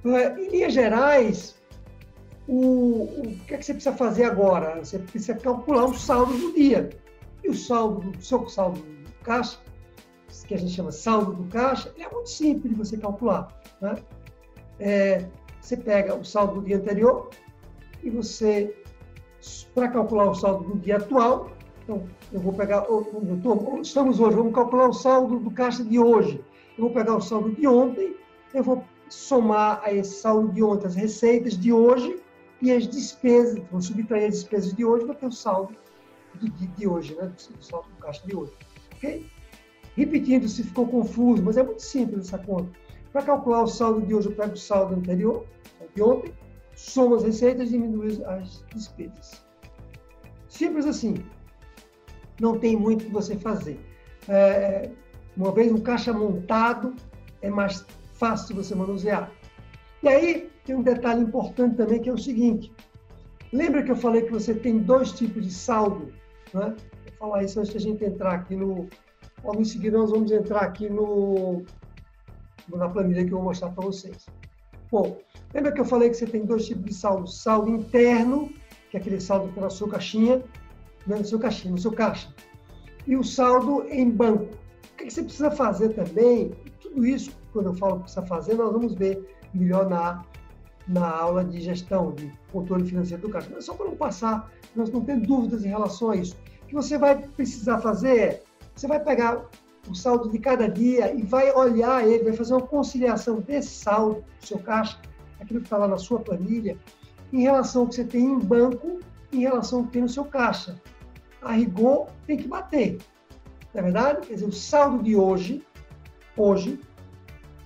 A: É, em linhas gerais, o, o que, é que você precisa fazer agora? Você precisa calcular o saldo do dia. E o saldo, o seu saldo do caixa, que a gente chama saldo do caixa, é muito simples de você calcular. Né? É, você pega o saldo do dia anterior e você, para calcular o saldo do dia atual, então eu vou pegar, eu tô, estamos hoje, vamos calcular o saldo do caixa de hoje. Eu vou pegar o saldo de ontem, eu vou somar a esse saldo de ontem as receitas de hoje e as despesas, vou subtrair as despesas de hoje, vou ter o saldo de, de, de hoje, né? o saldo do caixa de hoje. Ok? Repetindo se ficou confuso, mas é muito simples essa conta. Para calcular o saldo de hoje, eu pego o saldo anterior, de ontem, soma as receitas e diminui as despesas. Simples assim. Não tem muito que você fazer. É, uma vez um caixa montado, é mais fácil você manusear. E aí, tem um detalhe importante também, que é o seguinte. Lembra que eu falei que você tem dois tipos de saldo? Né? Vou falar isso antes de a gente entrar aqui no... Logo em seguida, nós vamos entrar aqui no na planilha que eu vou mostrar para vocês. Bom, lembra que eu falei que você tem dois tipos de saldo? Saldo interno, que é aquele saldo pela sua caixinha, não no seu caixinha, no seu caixa. E o saldo em banco. O que você precisa fazer também? Tudo isso, quando eu falo que precisa fazer, nós vamos ver melhor na, na aula de gestão, de controle financeiro do caixa. Mas só para não passar, nós não temos dúvidas em relação a isso. O que você vai precisar fazer é, você vai pegar o saldo de cada dia e vai olhar ele, vai fazer uma conciliação desse saldo do seu caixa, aquilo que está lá na sua planilha, em relação ao que você tem em banco, em relação ao que tem no seu caixa. A rigor tem que bater. Não é verdade? Quer dizer, o saldo de hoje, hoje,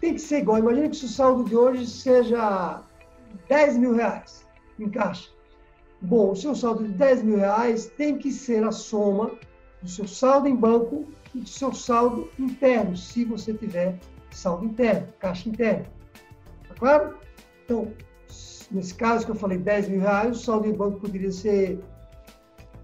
A: tem que ser igual. Imagina que o saldo de hoje seja 10 mil reais em caixa. Bom, o seu saldo de 10 mil reais tem que ser a soma do seu saldo em banco e do seu saldo interno, se você tiver saldo interno, caixa interna. Tá claro? Então, nesse caso que eu falei 10 mil reais, o saldo em banco poderia ser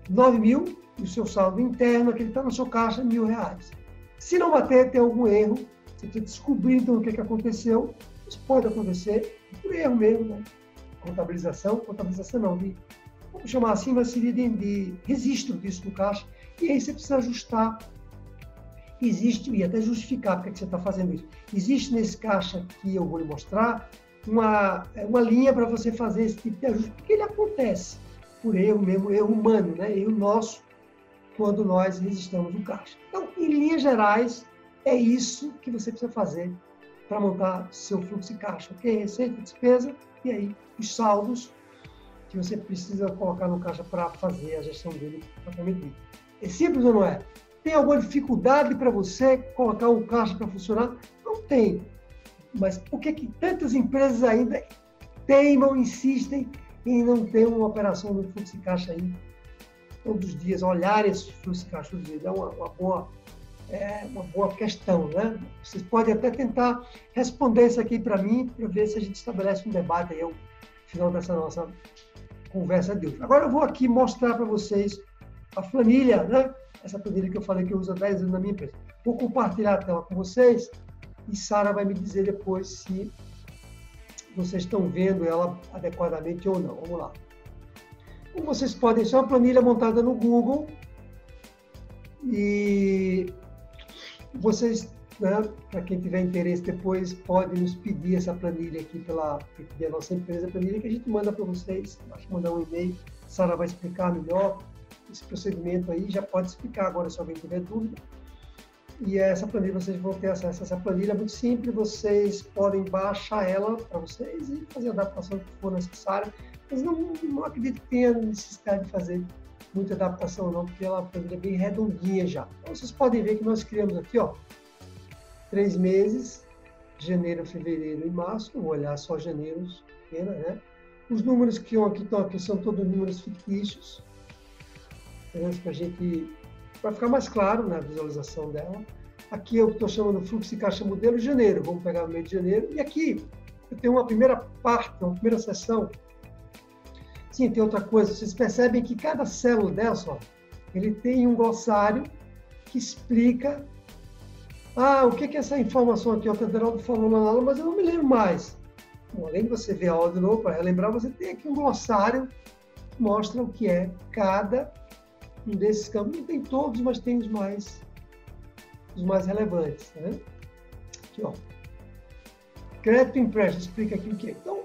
A: 9 mil e o seu saldo interno, aquele está na sua caixa, mil reais. Se não bater, tem algum erro, você precisa descobrir então o que, que aconteceu. Isso pode acontecer por erro mesmo, né? Contabilização, contabilização não, de, vamos chamar assim, mas seria de, de registro disso no caixa. E aí você precisa ajustar existe, e até justificar porque que você está fazendo isso. Existe nesse caixa que eu vou lhe mostrar uma, uma linha para você fazer esse tipo de ajuste, porque ele acontece por erro mesmo, erro humano, né? erro nosso, quando nós registramos o caixa. Então, em linhas gerais, é isso que você precisa fazer para montar seu fluxo de caixa, ok? Receita, despesa e aí os saldos que você precisa colocar no caixa para fazer a gestão dele dito. É simples ou não é? Tem alguma dificuldade para você colocar um caixa para funcionar? Não tem. Mas por que, que tantas empresas ainda teimam, insistem em não ter uma operação no fluxo de caixa aí todos os dias, olhar esse fluxo de caixa todos os dias? É uma, uma boa, é uma boa questão, né? Vocês podem até tentar responder isso aqui para mim, para ver se a gente estabelece um debate aí ao final dessa nossa conversa de hoje. Agora eu vou aqui mostrar para vocês a planilha, né? Essa planilha que eu falei que eu uso há 10 anos na minha empresa. Vou compartilhar a tela com vocês e Sara vai me dizer depois se vocês estão vendo ela adequadamente ou não. Vamos lá. Como vocês podem, isso é uma planilha montada no Google e vocês né, para quem tiver interesse depois, pode nos pedir essa planilha aqui pela pedir a nossa empresa, a planilha que a gente manda para vocês. Acho que mandar um e-mail, Sara vai explicar melhor esse procedimento aí, já pode explicar agora se alguém tiver dúvida. E essa planilha, vocês vão ter acesso a essa planilha, é muito simples, vocês podem baixar ela para vocês e fazer a adaptação que for necessária. Mas não, não acredito que tenha necessidade de fazer muita adaptação não, porque ela é bem redondinha já. Então, vocês podem ver que nós criamos aqui, ó, três meses, janeiro, fevereiro e março, vou olhar só janeiro, né? Os números que aqui estão aqui são todos números fictícios, para a gente, vai ficar mais claro na visualização dela. Aqui eu estou chamando fluxo de caixa modelo janeiro, vamos pegar o mês de janeiro, e aqui eu tenho uma primeira parte, uma primeira sessão, Sim, tem outra coisa. Vocês percebem que cada célula dessa, ele tem um glossário que explica ah, o que é essa informação aqui? O Federaldo falou na aula, mas eu não me lembro mais. Bom, além de você ver a aula de novo para relembrar, você tem aqui um glossário que mostra o que é cada um desses campos. Não tem todos, mas tem os mais, os mais relevantes. Né? Aqui, ó. Crédito empréstimo, explica aqui o que é. Então,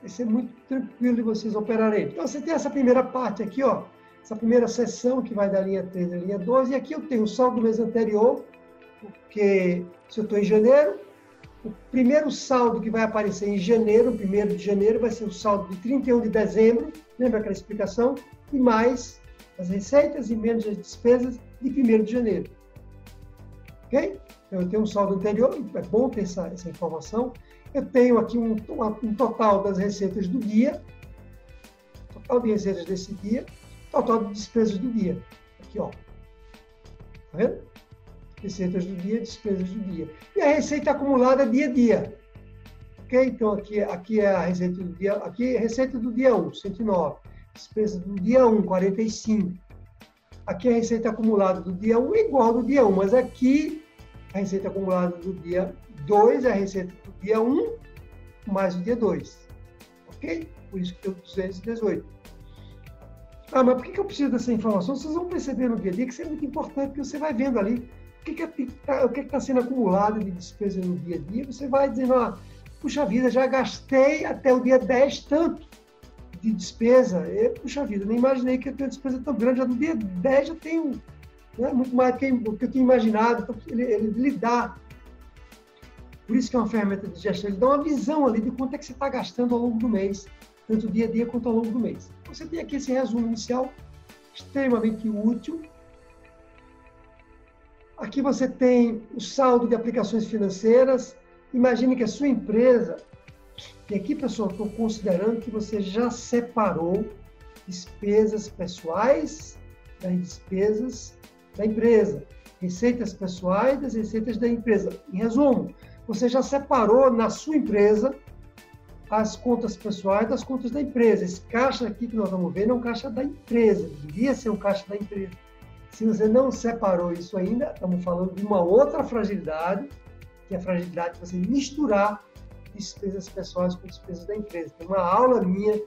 A: vai ser muito tranquilo de vocês operarem. Então, você tem essa primeira parte aqui, ó, essa primeira sessão que vai da linha 3 à linha 12, e aqui eu tenho o saldo do mês anterior, porque se eu estou em janeiro, o primeiro saldo que vai aparecer em janeiro, 1 de janeiro, vai ser o saldo de 31 de dezembro, lembra aquela explicação? E mais as receitas e menos as despesas de 1 de janeiro. Ok? Então, eu tenho um saldo anterior, é bom ter essa, essa informação. Eu tenho aqui um, um total das receitas do dia, total de receitas desse dia, total de despesas do dia. Aqui, ó. Tá vendo? Receitas do dia, despesas do dia. E a receita acumulada dia a dia. Ok? Então, aqui, aqui é a receita do dia, aqui é a receita do dia 1, 109. Despesa do dia 1, 45. Aqui é a receita acumulada do dia 1 igual ao do dia 1, mas aqui a receita acumulada do dia 2 é a receita do dia 1 mais o dia 2. Ok? Por isso que deu 218. Ah, mas por que eu preciso dessa informação? Vocês vão perceber no dia a dia que isso é muito importante, porque você vai vendo ali o que está que tá sendo acumulado de despesa no dia a dia. Você vai dizendo, ah, puxa vida, já gastei até o dia 10 tanto de despesa. Puxa vida, nem imaginei que eu tenho despesa tão grande. Já no dia 10 já tenho né, muito mais do que, eu tinha imaginado. Então, ele, ele lhe dá por isso que é uma ferramenta de gestão, ele dá uma visão ali de quanto é que você está gastando ao longo do mês, tanto dia a dia quanto ao longo do mês. Você tem aqui esse resumo inicial, extremamente útil. Aqui você tem o saldo de aplicações financeiras. Imagine que a sua empresa, e aqui, pessoal, estou considerando que você já separou despesas pessoais das despesas da empresa, receitas pessoais das receitas da empresa. Em resumo, você já separou na sua empresa as contas pessoais das contas da empresa. Esse caixa aqui que nós vamos ver não é um caixa da empresa, deveria ser um caixa da empresa. Se você não separou isso ainda, estamos falando de uma outra fragilidade, que é a fragilidade de você misturar despesas pessoais com despesas da empresa. Tem uma aula minha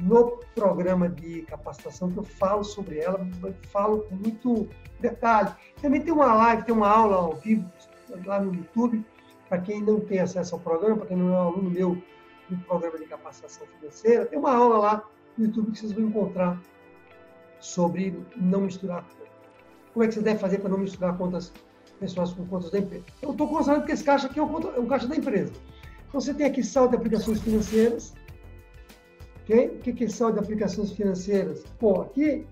A: no programa de capacitação que eu falo sobre ela, falo com muito detalhe. Também tem uma live, tem uma aula ao vivo lá no YouTube para quem não tem acesso ao programa, para quem não é aluno meu do programa de capacitação financeira, tem uma aula lá no YouTube que vocês vão encontrar sobre não misturar como é que você deve fazer para não misturar contas pessoais com contas da empresa. Eu estou considerando que esse caixa aqui é um caixa da empresa. Então, você tem aqui saldo de aplicações financeiras. Okay? O que é saldo de aplicações financeiras? Pô, aqui,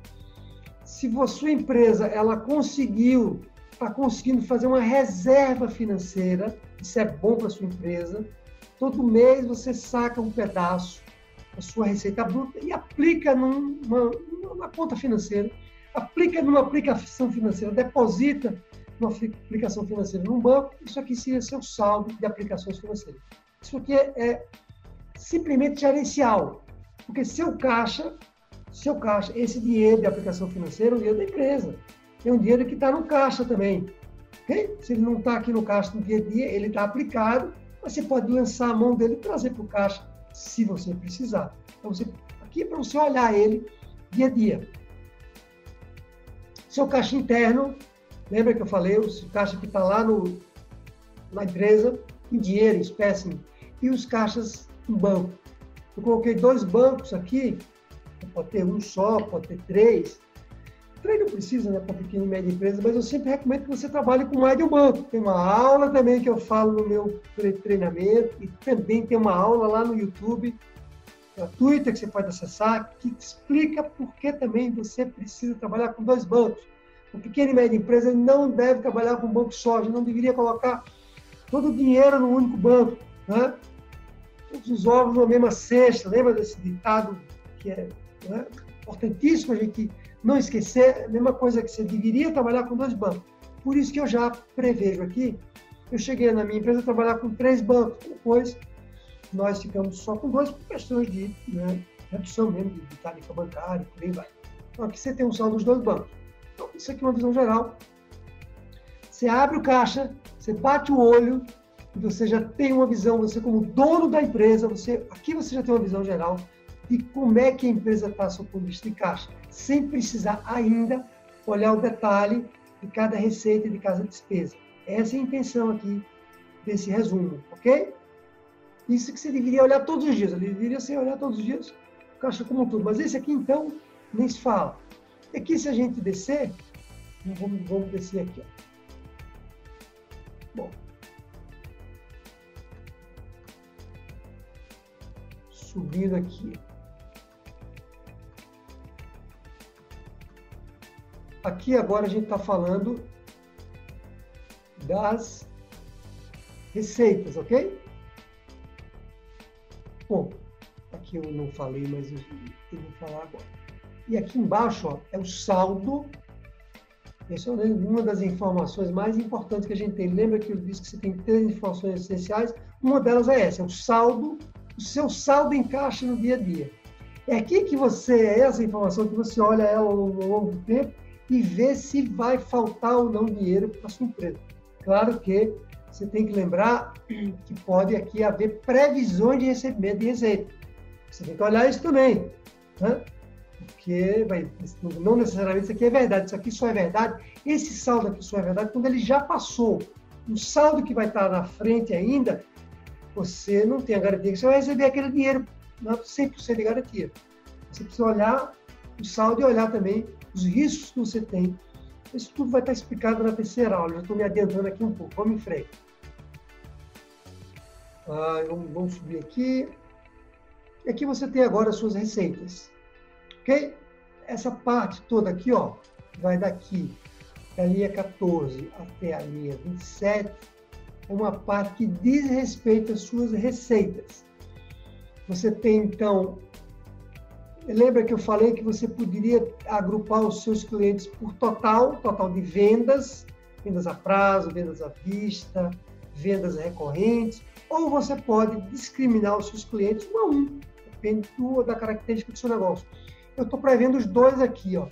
A: se a sua empresa ela conseguiu, está conseguindo fazer uma reserva financeira, isso é bom para sua empresa. Todo mês você saca um pedaço da sua receita bruta e aplica numa, numa conta financeira, aplica numa aplicação financeira, deposita numa aplicação financeira num banco. Isso aqui seria seu saldo de aplicações financeiras. Isso aqui é, é simplesmente gerencial, porque seu caixa, seu caixa, esse dinheiro de aplicação financeira é o dinheiro da empresa. É um dinheiro que está no caixa também. Okay? Se ele não está aqui no caixa no dia a dia, ele está aplicado, mas você pode lançar a mão dele e trazer para o caixa se você precisar. Então, você, aqui é para você olhar ele dia a dia. Seu caixa interno, Lembra que eu falei, o caixa que está lá no, na empresa, em dinheiro, em espécie, e os caixas em banco. Eu coloquei dois bancos aqui, pode ter um só, pode ter três. Três não precisa, né, para pequena e média empresa, mas eu sempre recomendo que você trabalhe com mais de um banco. Tem uma aula também que eu falo no meu treinamento e também tem uma aula lá no YouTube gratuita que você pode acessar que explica por que também você precisa trabalhar com dois bancos. O pequeno e média empresa não deve trabalhar com um banco só, gente não deveria colocar todo o dinheiro no único banco, né? Todos os ovos na mesma cesta, lembra desse ditado que é né? importantíssimo a gente não esquecer, a mesma coisa que você deveria trabalhar com dois bancos. Por isso que eu já prevejo aqui, eu cheguei na minha empresa a trabalhar com três bancos, depois nós ficamos só com duas questões de né, redução mesmo de tarifa bancária, por aí vai. Então aqui você tem um saldo dos dois bancos. Então, isso aqui é uma visão geral. Você abre o caixa, você bate o olho, e você já tem uma visão, você como dono da empresa, você aqui você já tem uma visão geral de como é que a empresa está sob ponto de vista de caixa, sem precisar ainda olhar o detalhe de cada receita e de cada despesa. Essa é a intenção aqui desse resumo, ok? Isso que você deveria olhar todos os dias. Ele deveria ser olhar todos os dias o caixa como um todo. Mas esse aqui, então, nem se fala. E aqui, se a gente descer, vamos, vamos descer aqui. Ó. Bom. Subindo aqui. Aqui agora a gente está falando das receitas, ok? Bom, aqui eu não falei, mas eu, vou falar agora. E aqui embaixo ó, é o saldo. Essa é uma das informações mais importantes que a gente tem. Lembra que eu disse que você tem três informações essenciais? Uma delas é essa, é o saldo, o seu saldo em caixa no dia a dia. É aqui que você, é essa informação que você olha ela ao longo do tempo e vê se vai faltar ou não dinheiro para a sua empresa. Claro que você tem que lembrar que pode aqui haver previsões de recebimento de receita. Você tem que olhar isso também. Né? Porque vai, não necessariamente isso aqui é verdade, isso aqui só é verdade. Esse saldo aqui só é verdade quando ele já passou. O saldo que vai estar na frente ainda, você não tem a garantia que você vai receber aquele dinheiro, não 100% de garantia. Você precisa olhar o saldo e olhar também os riscos que você tem. Isso tudo vai estar explicado na terceira aula. Já estou me adiantando aqui um pouco. Vamos em frente. Ah, vamos subir aqui. Aqui você tem agora as suas receitas. Ok? Essa parte toda aqui, ó, vai daqui da linha 14 até a linha 27, é uma parte que diz respeito às suas receitas. Você tem, então, Lembra que eu falei que você poderia agrupar os seus clientes por total, total de vendas, vendas a prazo, vendas à vista, vendas recorrentes, ou você pode discriminar os seus clientes um a um, depende da característica do seu negócio. Eu estou prevendo os dois aqui, ó,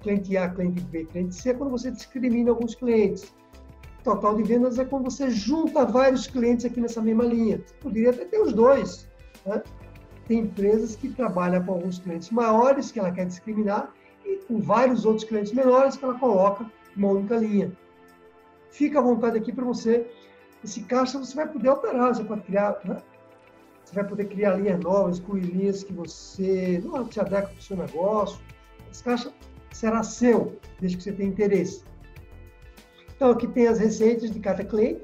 A: cliente A, cliente B, cliente C, é quando você discrimina alguns clientes. Total de vendas é quando você junta vários clientes aqui nessa mesma linha. Você poderia até ter os dois, né? tem empresas que trabalham com alguns clientes maiores que ela quer discriminar e com vários outros clientes menores que ela coloca uma única linha. Fica à vontade aqui para você. Esse caixa você vai poder alterar, você pode criar, né? Você vai poder criar linhas novas, excluir linhas que você não se adequa para o seu negócio. Esse caixa será seu, desde que você tenha interesse. Então, aqui tem as receitas de cada cliente,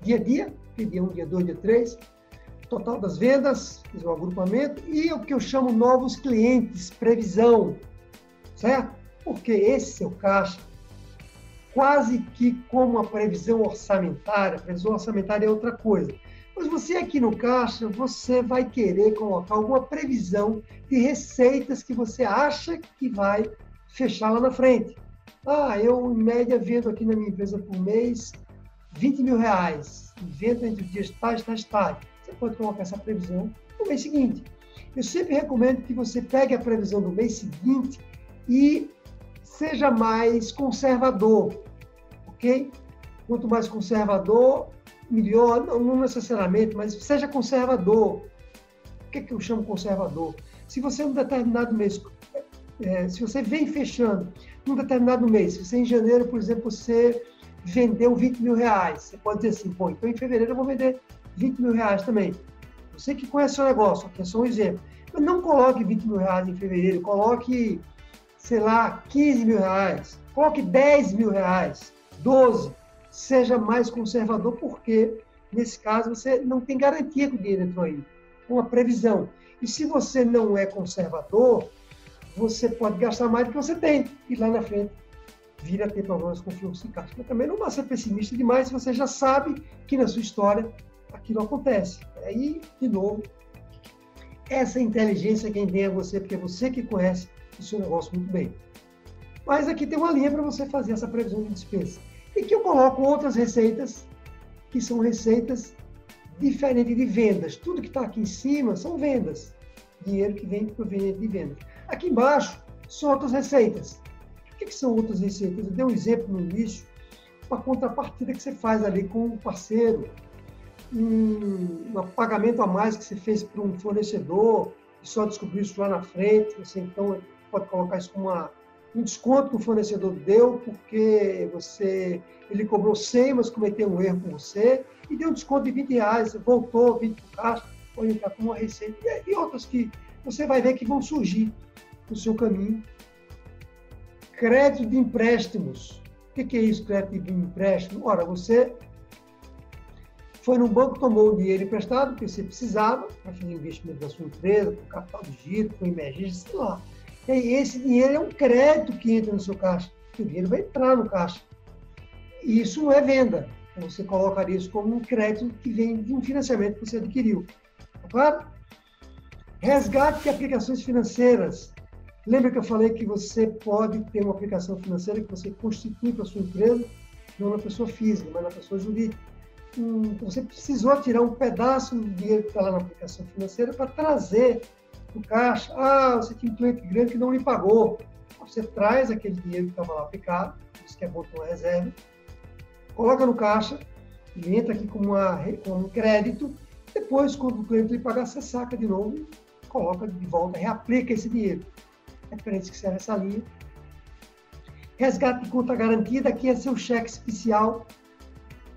A: dia a dia, dia 1, dia 2, dia 3, total das vendas, o agrupamento, e o que eu chamo novos clientes, previsão, certo? Porque esse seu caixa, quase que como a previsão orçamentária, a previsão orçamentária é outra coisa. Mas você aqui no caixa, você vai querer colocar alguma previsão de receitas que você acha que vai fechar lá na frente. Ah, eu em média vendo aqui na minha empresa por mês 20 mil reais, vendo entre dias tais, tais, tais você pode colocar essa previsão no mês seguinte. Eu sempre recomendo que você pegue a previsão do mês seguinte e seja mais conservador, ok? Quanto mais conservador, melhor, não, não necessariamente, mas seja conservador. O que, é que eu chamo conservador? Se você, em um determinado mês, é, se você vem fechando num determinado mês, se você em janeiro, por exemplo, você vendeu 20 mil reais, você pode dizer assim, pô, então em fevereiro eu vou vender 20 mil reais também. Você que conhece o negócio, aqui é só um exemplo. Mas não coloque 20 mil reais em fevereiro, coloque, sei lá, 15 mil reais, coloque 10 mil reais, 12. Seja mais conservador, porque nesse caso você não tem garantia que o dinheiro entrou aí. Uma previsão. E se você não é conservador, você pode gastar mais do que você tem. E lá na frente vira a ter problemas com fluxo de caixa. Mas também não vai ser pessimista demais se você já sabe que na sua história aquilo acontece. Aí, de novo, essa inteligência quem tem é você, porque é você que conhece o seu negócio muito bem. Mas aqui tem uma linha para você fazer essa previsão de despesa. E que eu coloco outras receitas, que são receitas diferentes de vendas. Tudo que está aqui em cima são vendas. Dinheiro que vem proveniente de vendas. Aqui embaixo são outras receitas. O que, que são outras receitas? Eu dei um exemplo no início, uma contrapartida que você faz ali com o parceiro, um, um pagamento a mais que você fez para um fornecedor e só descobriu isso lá na frente, você então pode colocar isso como uma, um desconto que o fornecedor deu porque você ele cobrou 100, mas cometeu um erro com você e deu um desconto de 20 reais, voltou 20 para o caixa, pode entrar como uma receita. E outras que você vai ver que vão surgir no seu caminho. Crédito de empréstimos. O que é isso, crédito de empréstimo? Ora, você foi no banco, tomou o dinheiro emprestado, que você precisava, para fazer investimento da sua empresa, o capital de giro, para emergência, sei lá. E esse dinheiro é um crédito que entra no seu caixa. O dinheiro vai entrar no caixa. E isso não é venda. Você colocaria isso como um crédito que vem de um financiamento que você adquiriu. Tá claro? Resgate de aplicações financeiras. Lembra que eu falei que você pode ter uma aplicação financeira que você constitui para a sua empresa, não na pessoa física, mas na pessoa jurídica um, você precisou tirar um pedaço do dinheiro que está lá na aplicação financeira para trazer o caixa. Ah, você tinha um cliente grande que não lhe pagou. Você traz aquele dinheiro que estava lá aplicado, isso que é uma reserva, coloca no caixa, ele entra aqui como, uma, como um crédito, depois, quando o cliente lhe pagar, você saca de novo, coloca de volta, reaplica esse dinheiro. É para isso que serve essa linha. Resgate de conta garantida, aqui é seu cheque especial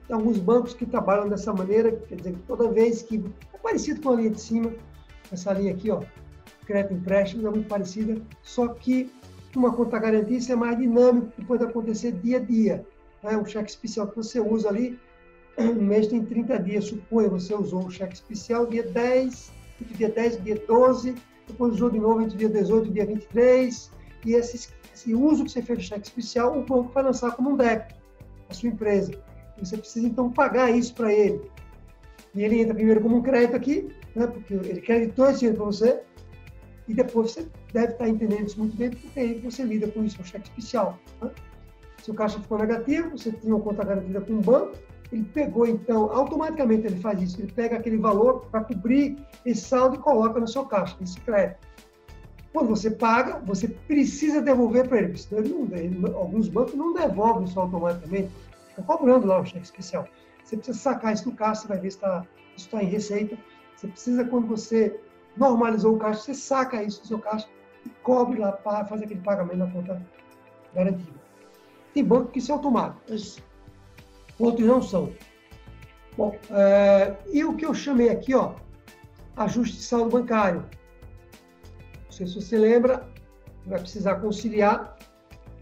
A: tem alguns bancos que trabalham dessa maneira, quer dizer, toda vez que. É parecido com a linha de cima, essa linha aqui, ó, crédito empréstimo, é muito parecida, só que uma conta garantia é mais dinâmico, que pode acontecer dia a dia. É um cheque especial que você usa ali, no mês tem 30 dias, suponha, você usou o cheque especial dia 10, entre dia 10 e dia 12, depois usou de novo entre dia 18 e dia 23, e esse, esse uso que você fez do cheque especial, o banco vai lançar como um débito a sua empresa. Você precisa, então, pagar isso para ele. E ele entra primeiro como um crédito aqui, né, porque ele creditou esse dinheiro para você, e depois você deve estar entendendo isso muito bem, porque aí você lida com isso, é um cheque especial. Né? Se o caixa ficou negativo, você tinha uma conta garantida com um banco, ele pegou, então, automaticamente ele faz isso, ele pega aquele valor para cobrir esse saldo e coloca no seu caixa, esse crédito. Quando você paga, você precisa devolver para ele, senão ele não, ele, alguns bancos não devolvem isso automaticamente, Fica cobrando lá o cheque especial. Você precisa sacar isso do caixa, você vai ver se tá, está em receita. Você precisa, quando você normalizou o caixa, você saca isso do seu caixa e cobre lá para fazer aquele pagamento na conta garantida. Tem banco que isso é automático, mas outros não são. Bom, é, e o que eu chamei aqui, ó, ajuste de saldo bancário. Não sei se você lembra, vai precisar conciliar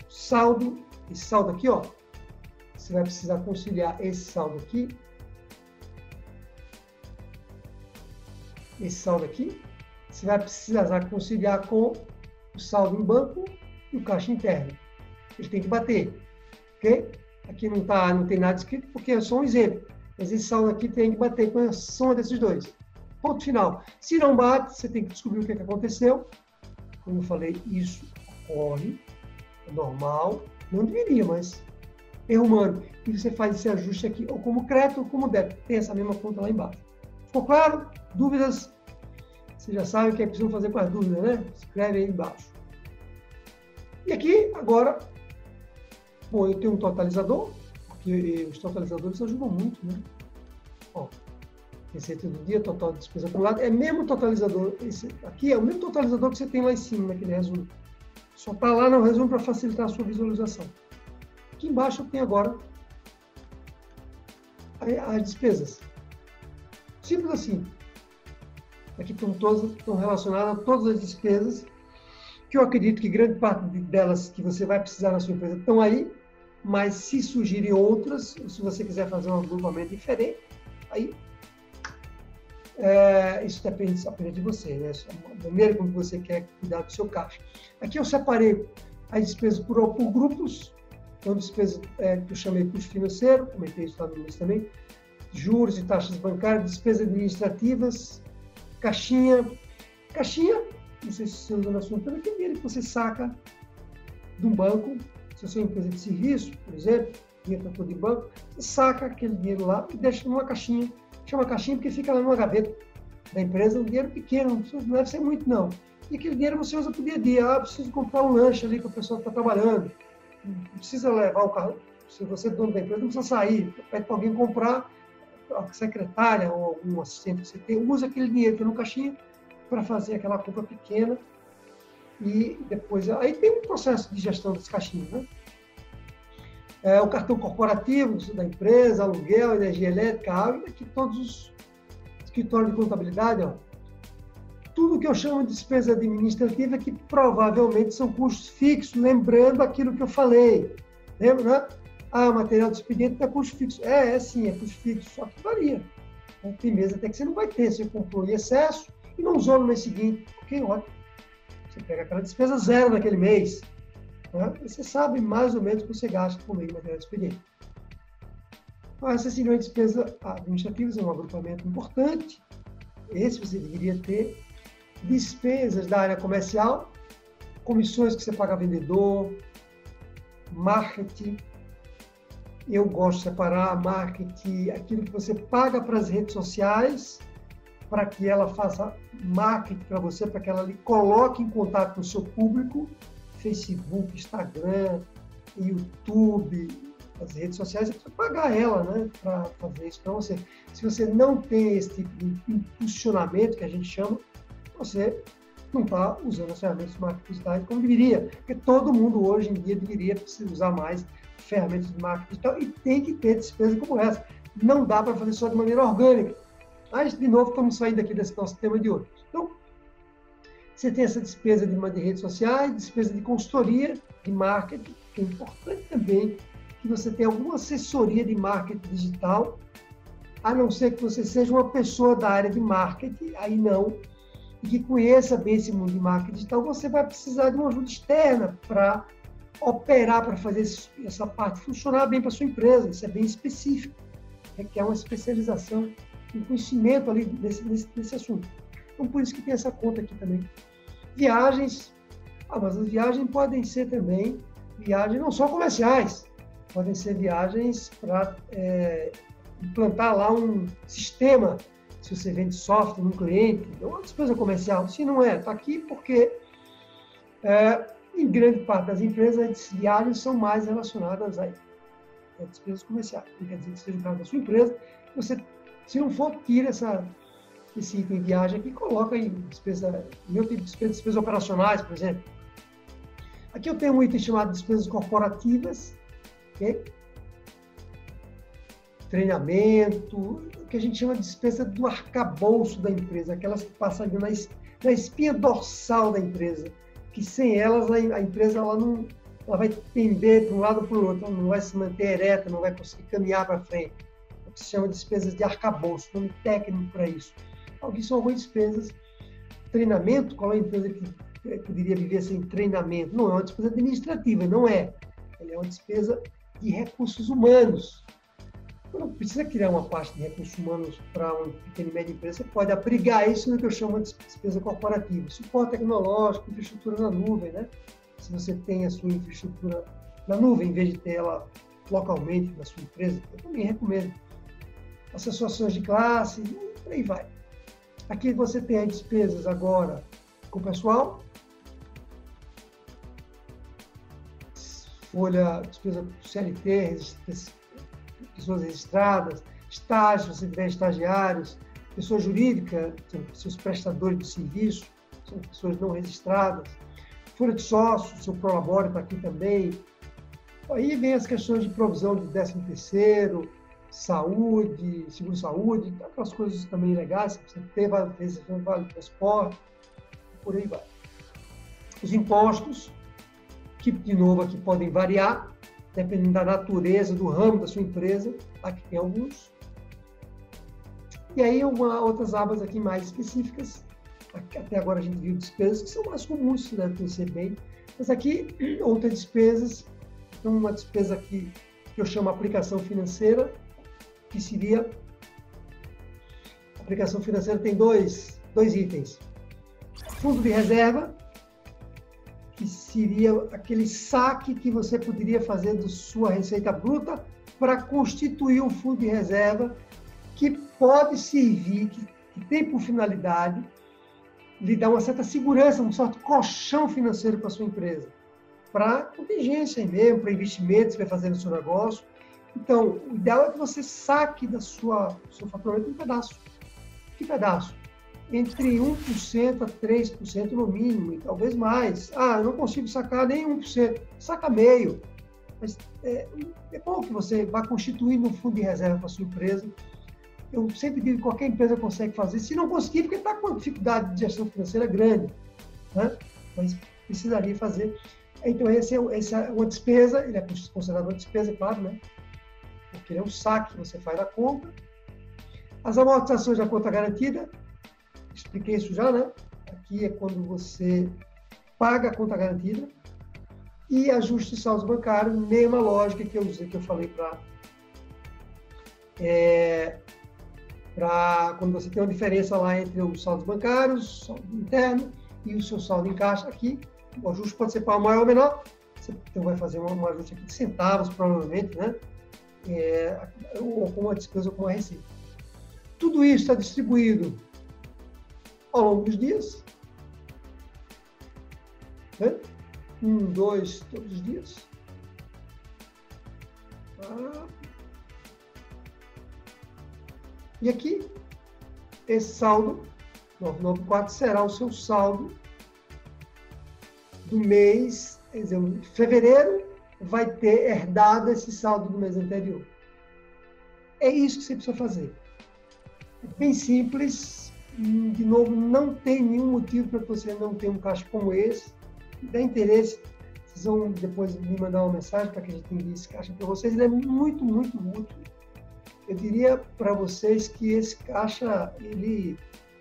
A: saldo, esse saldo aqui, ó, você vai precisar conciliar esse saldo aqui, esse saldo aqui, você vai precisar conciliar com o saldo em banco e o caixa interno. Ele tem que bater, ok? Aqui não, tá, não tem nada escrito porque é só um exemplo, mas esse saldo aqui tem que bater com a soma desses dois. Ponto final. Se não bate, você tem que descobrir o que, é que aconteceu. Como eu falei, isso ocorre, é normal, não deveria, mas erro humano, e você faz esse ajuste aqui, ou como crédito ou como débito. Tem essa mesma conta lá embaixo. Ficou claro? Dúvidas? Você já sabe o que é preciso fazer com as dúvidas, né? Escreve aí embaixo. E aqui, agora, bom, eu tenho um totalizador, porque os totalizadores ajudam muito, né? Ó, receita do dia, total de despesa acumulada, é mesmo totalizador, esse aqui é o mesmo totalizador que você tem lá em cima, naquele resumo. Só está lá no resumo para facilitar a sua visualização. Aqui embaixo eu tenho agora as despesas. Simples assim. Aqui estão todas estão relacionadas a todas as despesas que eu acredito que grande parte delas que você vai precisar na sua empresa estão aí, mas se surgirem outras, se você quiser fazer um agrupamento diferente, aí é, isso depende apenas de você, né? A maneira como você quer cuidar do seu caixa. Aqui eu separei as despesas por, por grupos, então despesas é, que eu chamei custo financeiro, comentei isso lá no também, juros e taxas bancárias, despesas administrativas, caixinha. Caixinha, não sei se você usa no assunto, é aquele dinheiro que você saca de um banco, se você é uma empresa de serviço, por exemplo, dinheiro está todo em banco, você saca aquele dinheiro lá e deixa numa caixinha chama caixinha porque fica lá numa gaveta da empresa, um dinheiro pequeno, não deve ser muito não. E aquele dinheiro você usa para o dia a dia. Ah, preciso comprar um lanche ali que a pessoa está trabalhando. Não precisa levar o carro. Se você é dono da empresa, não precisa sair. Pede para alguém comprar, a secretária ou algum assistente que você tem, usa aquele dinheiro que é no caixinha para fazer aquela compra pequena. E depois, aí tem um processo de gestão das caixinhas, né? é, o cartão corporativo da empresa, aluguel, energia elétrica, água, aqui todos os escritórios de contabilidade, ó, tudo que eu chamo de despesa administrativa que provavelmente são custos fixos, lembrando aquilo que eu falei. Lembra, né? Ah, material de expediente é custo fixo. É, é sim, é custo fixo, só que varia. Tem mês até que você não vai ter, você comprou em excesso e não usou no mês seguinte. Ok, ótimo. Você pega aquela despesa zero naquele mês. Né? Você sabe mais ou menos o que você gasta por meio de material de expediente. Então, essa seria uma despesa administrativa, é um agrupamento importante. Esse você deveria ter. Despesas da área comercial, comissões que você paga a vendedor, marketing. Eu gosto de separar marketing, aquilo que você paga para as redes sociais, para que ela faça marketing para você, para que ela lhe coloque em contato com o seu público Facebook, Instagram, YouTube, as redes sociais, você precisa pagar ela, né, para fazer isso para você. Se você não tem esse tipo de impulsionamento que a gente chama, você não está usando as ferramentas de marketing como deveria, porque todo mundo hoje em dia deveria usar mais ferramentas de marketing e tem que ter despesa como essa. Não dá para fazer só de maneira orgânica. Mas, de novo, estamos saindo aqui desse nosso tema de hoje. Então, você tem essa despesa de, de redes sociais, despesa de consultoria, de marketing, que é importante também que você tenha alguma assessoria de marketing digital, a não ser que você seja uma pessoa da área de marketing, aí não, e que conheça bem esse mundo de marketing digital, você vai precisar de uma ajuda externa para operar, para fazer essa parte funcionar bem para sua empresa. Isso é bem específico, requer uma especialização, um conhecimento ali desse, desse, desse assunto. Então, por isso que tem essa conta aqui também. Viagens, ah, mas as viagens podem ser também viagens não só comerciais, podem ser viagens para é, implantar lá um sistema, se você vende software num cliente, é uma despesa comercial. Se não é, está aqui porque, é, em grande parte das empresas, as viagens são mais relacionadas a, despesas comerciais. Não quer dizer que seja o caso da sua empresa, você, se não for, tira essa esse item viagem aqui coloca em despesa, meu tipo de despesa, despesas operacionais, por exemplo. Aqui eu tenho um item chamado despesas corporativas, okay? treinamento, o que a gente chama de despesa do arcabouço da empresa, aquelas que passam na, na espinha dorsal da empresa, que sem elas a, empresa ela não, ela vai pender de um lado para o outro, não vai se manter ereta, não vai conseguir caminhar para frente. É o que se chama de despesas de arcabouço, nome técnico para isso que são algumas despesas. Treinamento, qual é a empresa que poderia viver sem treinamento? Não é uma despesa administrativa, não é. Ela é uma despesa de recursos humanos. Não precisa criar uma parte de recursos humanos para uma pequena e média empresa, você pode abrigar isso no que eu chamo de despesa corporativa. Suporte tecnológico, infraestrutura na nuvem, né? Se você tem a sua infraestrutura na nuvem, em vez de ter ela localmente na sua empresa, eu também recomendo. Associações de classe, por aí vai. Aqui você tem as despesas agora com o pessoal, folha, despesa CLT, pessoas registradas, estágios, se tiver estagiários, pessoa jurídica, seus prestadores de serviço, são pessoas não registradas, folha de sócio, seu prolabore está aqui também. Aí vem as questões de provisão de 13 terceiro, saúde, seguro-saúde, aquelas coisas também legais, você ter vale vale transporte, por aí vai. Os impostos, que, de novo, aqui podem variar, dependendo da natureza, do ramo da sua empresa, aqui tem alguns. E aí, uma, outras abas aqui mais específicas, até agora a gente viu despesas que são mais comuns, deve conhecer bem, mas aqui, [clears throat] outras despesas, uma despesa aqui que eu chamo aplicação financeira, que seria, aplicação financeira tem dois, dois itens, fundo de reserva, que seria aquele saque que você poderia fazer da sua receita bruta para constituir um fundo de reserva que pode servir, que, que tem por finalidade lhe dar uma certa segurança, um certo colchão financeiro para sua empresa, para contingência mesmo, para investimentos que vai fazer no seu negócio. Então, o ideal é que você saque da sua, seu faturamento um pedaço. Que pedaço? Entre 1% a 3% no mínimo, e talvez mais. Ah, eu não consigo sacar nem 1%, saca meio. Mas é, é bom que você vá constituindo um fundo de reserva para a sua empresa. Eu sempre digo que qualquer empresa consegue fazer. Se não conseguir, porque está com uma dificuldade de gestão financeira grande. Né? Mas precisaria fazer. Então, esse é, essa é uma despesa, ele é considerado uma despesa, claro, né? Porque ele é um saque que você faz da conta. As amortizações da conta garantida, expliquei isso já, né? Aqui é quando você paga a conta garantida e ajuste saldos bancários, mesma lógica que eu usei, que eu falei para é, para quando você tem uma diferença lá entre os saldos bancários, saldo interno e o seu saldo em caixa aqui, o ajuste pode ser para maior ou menor, você então vai fazer um ajuste aqui de centavos, provavelmente, né? É, ou com uma despesa ou com uma receita. Tudo isso está distribuído ao longo dos dias. Né? Um, dois, todos os dias. Ah. E aqui, esse saldo, 994, será o seu saldo do mês, exemplo, fevereiro, vai ter herdado esse saldo do mês anterior. É isso que você precisa fazer. É bem simples, de novo, não tem nenhum motivo para você não ter um caixa como esse. Se der interesse, vocês vão depois me mandar uma mensagem para que a gente envie esse caixa para vocês. Ele é muito, muito útil. Eu diria para vocês que esse caixa, ele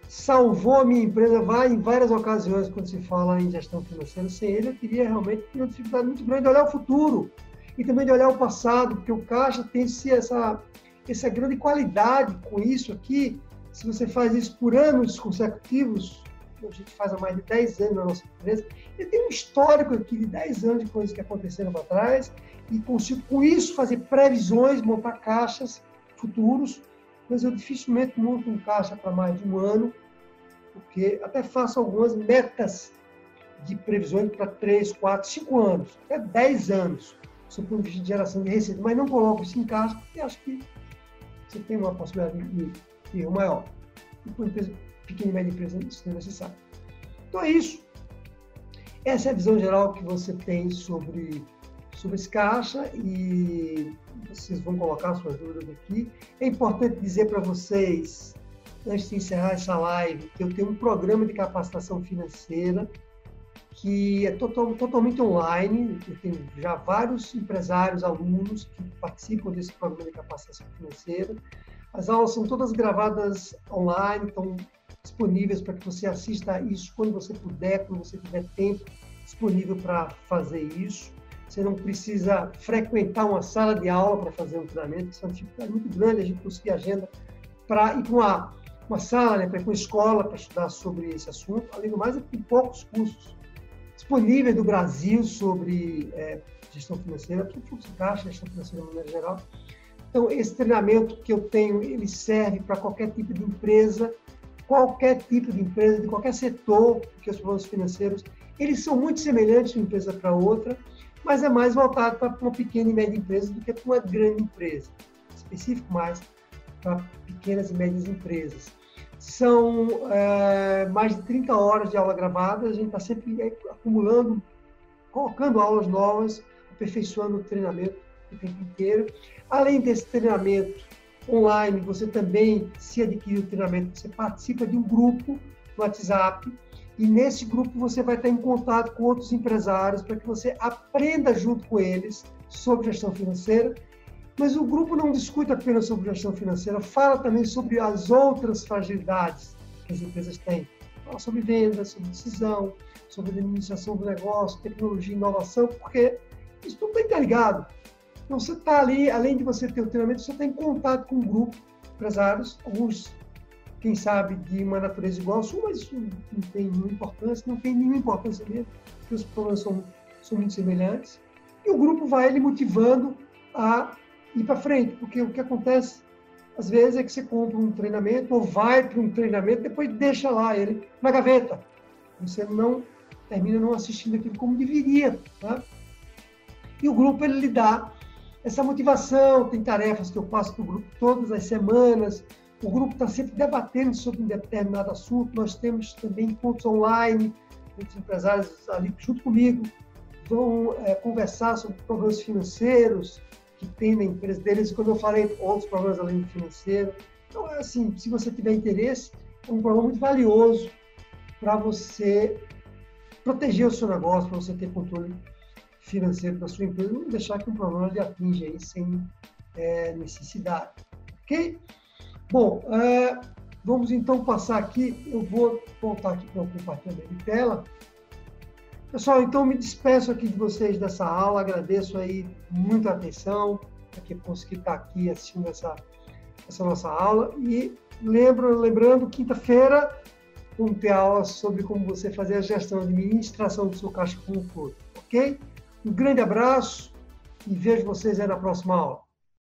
A: salvou a minha empresa vai em várias ocasiões quando se fala em gestão financeira. Sem ele, eu teria realmente uma dificuldade muito grande de olhar o futuro e também de olhar o passado, porque o caixa tem essa, essa grande qualidade com isso aqui, se você faz isso por anos consecutivos, a gente faz há mais de 10 anos na nossa empresa, eu tenho um histórico aqui de 10 anos de coisas que aconteceram para trás e consigo, com isso, fazer previsões, montar caixas futuros, mas eu dificilmente monto um caixa para mais de um ano, porque até faço algumas metas de previsões para 3, 4, 5 anos, até 10 anos, sob o de geração de receita, mas não coloco isso em caixa, porque acho que você tem uma possibilidade de erro maior. E para uma empresa pequena e média empresa, isso não é necessário. Então é isso. Essa é a visão geral que você tem sobre, sobre esse caixa e vocês vão colocar suas dúvidas aqui. É importante dizer para vocês, antes de encerrar essa live, que eu tenho um programa de capacitação financeira que é total, totalmente online. Eu tenho já vários empresários, alunos que participam desse programa de capacitação financeira. As aulas são todas gravadas online, estão disponíveis para que você assista isso quando você puder, quando você tiver tempo disponível para fazer isso. Você não precisa frequentar uma sala de aula para fazer um treinamento, isso é uma dificuldade muito grande a gente conseguir agenda para ir para uma, uma sala, né, para ir para uma escola para estudar sobre esse assunto. Além do mais, tem poucos cursos disponíveis do Brasil sobre é, gestão financeira, tudo fluxo de caixa, gestão financeira de maneira geral. Então, esse treinamento que eu tenho, ele serve para qualquer tipo de empresa, qualquer tipo de empresa, de qualquer setor, porque os problemas financeiros, eles são muito semelhantes de uma empresa para outra, mas é mais voltado para uma pequena e média empresa do que para uma grande empresa. Específico mais para pequenas e médias empresas. São é, mais de 30 horas de aula gravada, a gente está sempre acumulando, colocando aulas novas, aperfeiçoando o treinamento o tempo inteiro. Além desse treinamento online, você também, se adquirir o treinamento, você participa de um grupo no WhatsApp, e nesse grupo você vai estar em contato com outros empresários para que você aprenda junto com eles sobre gestão financeira. Mas o grupo não discute apenas sobre gestão financeira, fala também sobre as outras fragilidades que as empresas têm. Fala sobre vendas, sobre decisão, sobre administração do negócio, tecnologia, inovação, porque isso tudo está interligado. Então, você está ali, além de você ter o treinamento, você está em contato com um grupo de empresários, alguns quem sabe, de uma natureza igual à sua, mas isso não tem nenhuma importância, não tem nenhuma importância mesmo, porque os problemas são, são muito semelhantes. E o grupo vai ele motivando a ir para frente, porque o que acontece, às vezes, é que você compra um treinamento ou vai para um treinamento, depois deixa lá ele na gaveta. Você não termina não assistindo aquilo como deveria. Tá? E o grupo ele lhe dá essa motivação, tem tarefas que eu passo para o grupo todas as semanas, o grupo está sempre debatendo sobre um determinado assunto. Nós temos também pontos online, muitos empresários ali junto comigo vão é, conversar sobre problemas financeiros que tem na empresa deles. Quando eu falei outros problemas além do financeiro, então é assim, se você tiver interesse, é um programa muito valioso para você proteger o seu negócio, para você ter controle financeiro da sua empresa, não deixar que um problema lhe atinja aí sem é, necessidade. Ok? Bom, é, vamos então passar aqui, eu vou voltar aqui para o compartilhamento de tela. Pessoal, então me despeço aqui de vocês dessa aula, agradeço aí muita atenção, que consegui estar aqui assistindo essa, essa nossa aula e lembro, lembrando, quinta-feira vamos ter aula sobre como você fazer a gestão de administração do seu caixa um todo, ok? Um grande abraço e vejo vocês aí na próxima aula.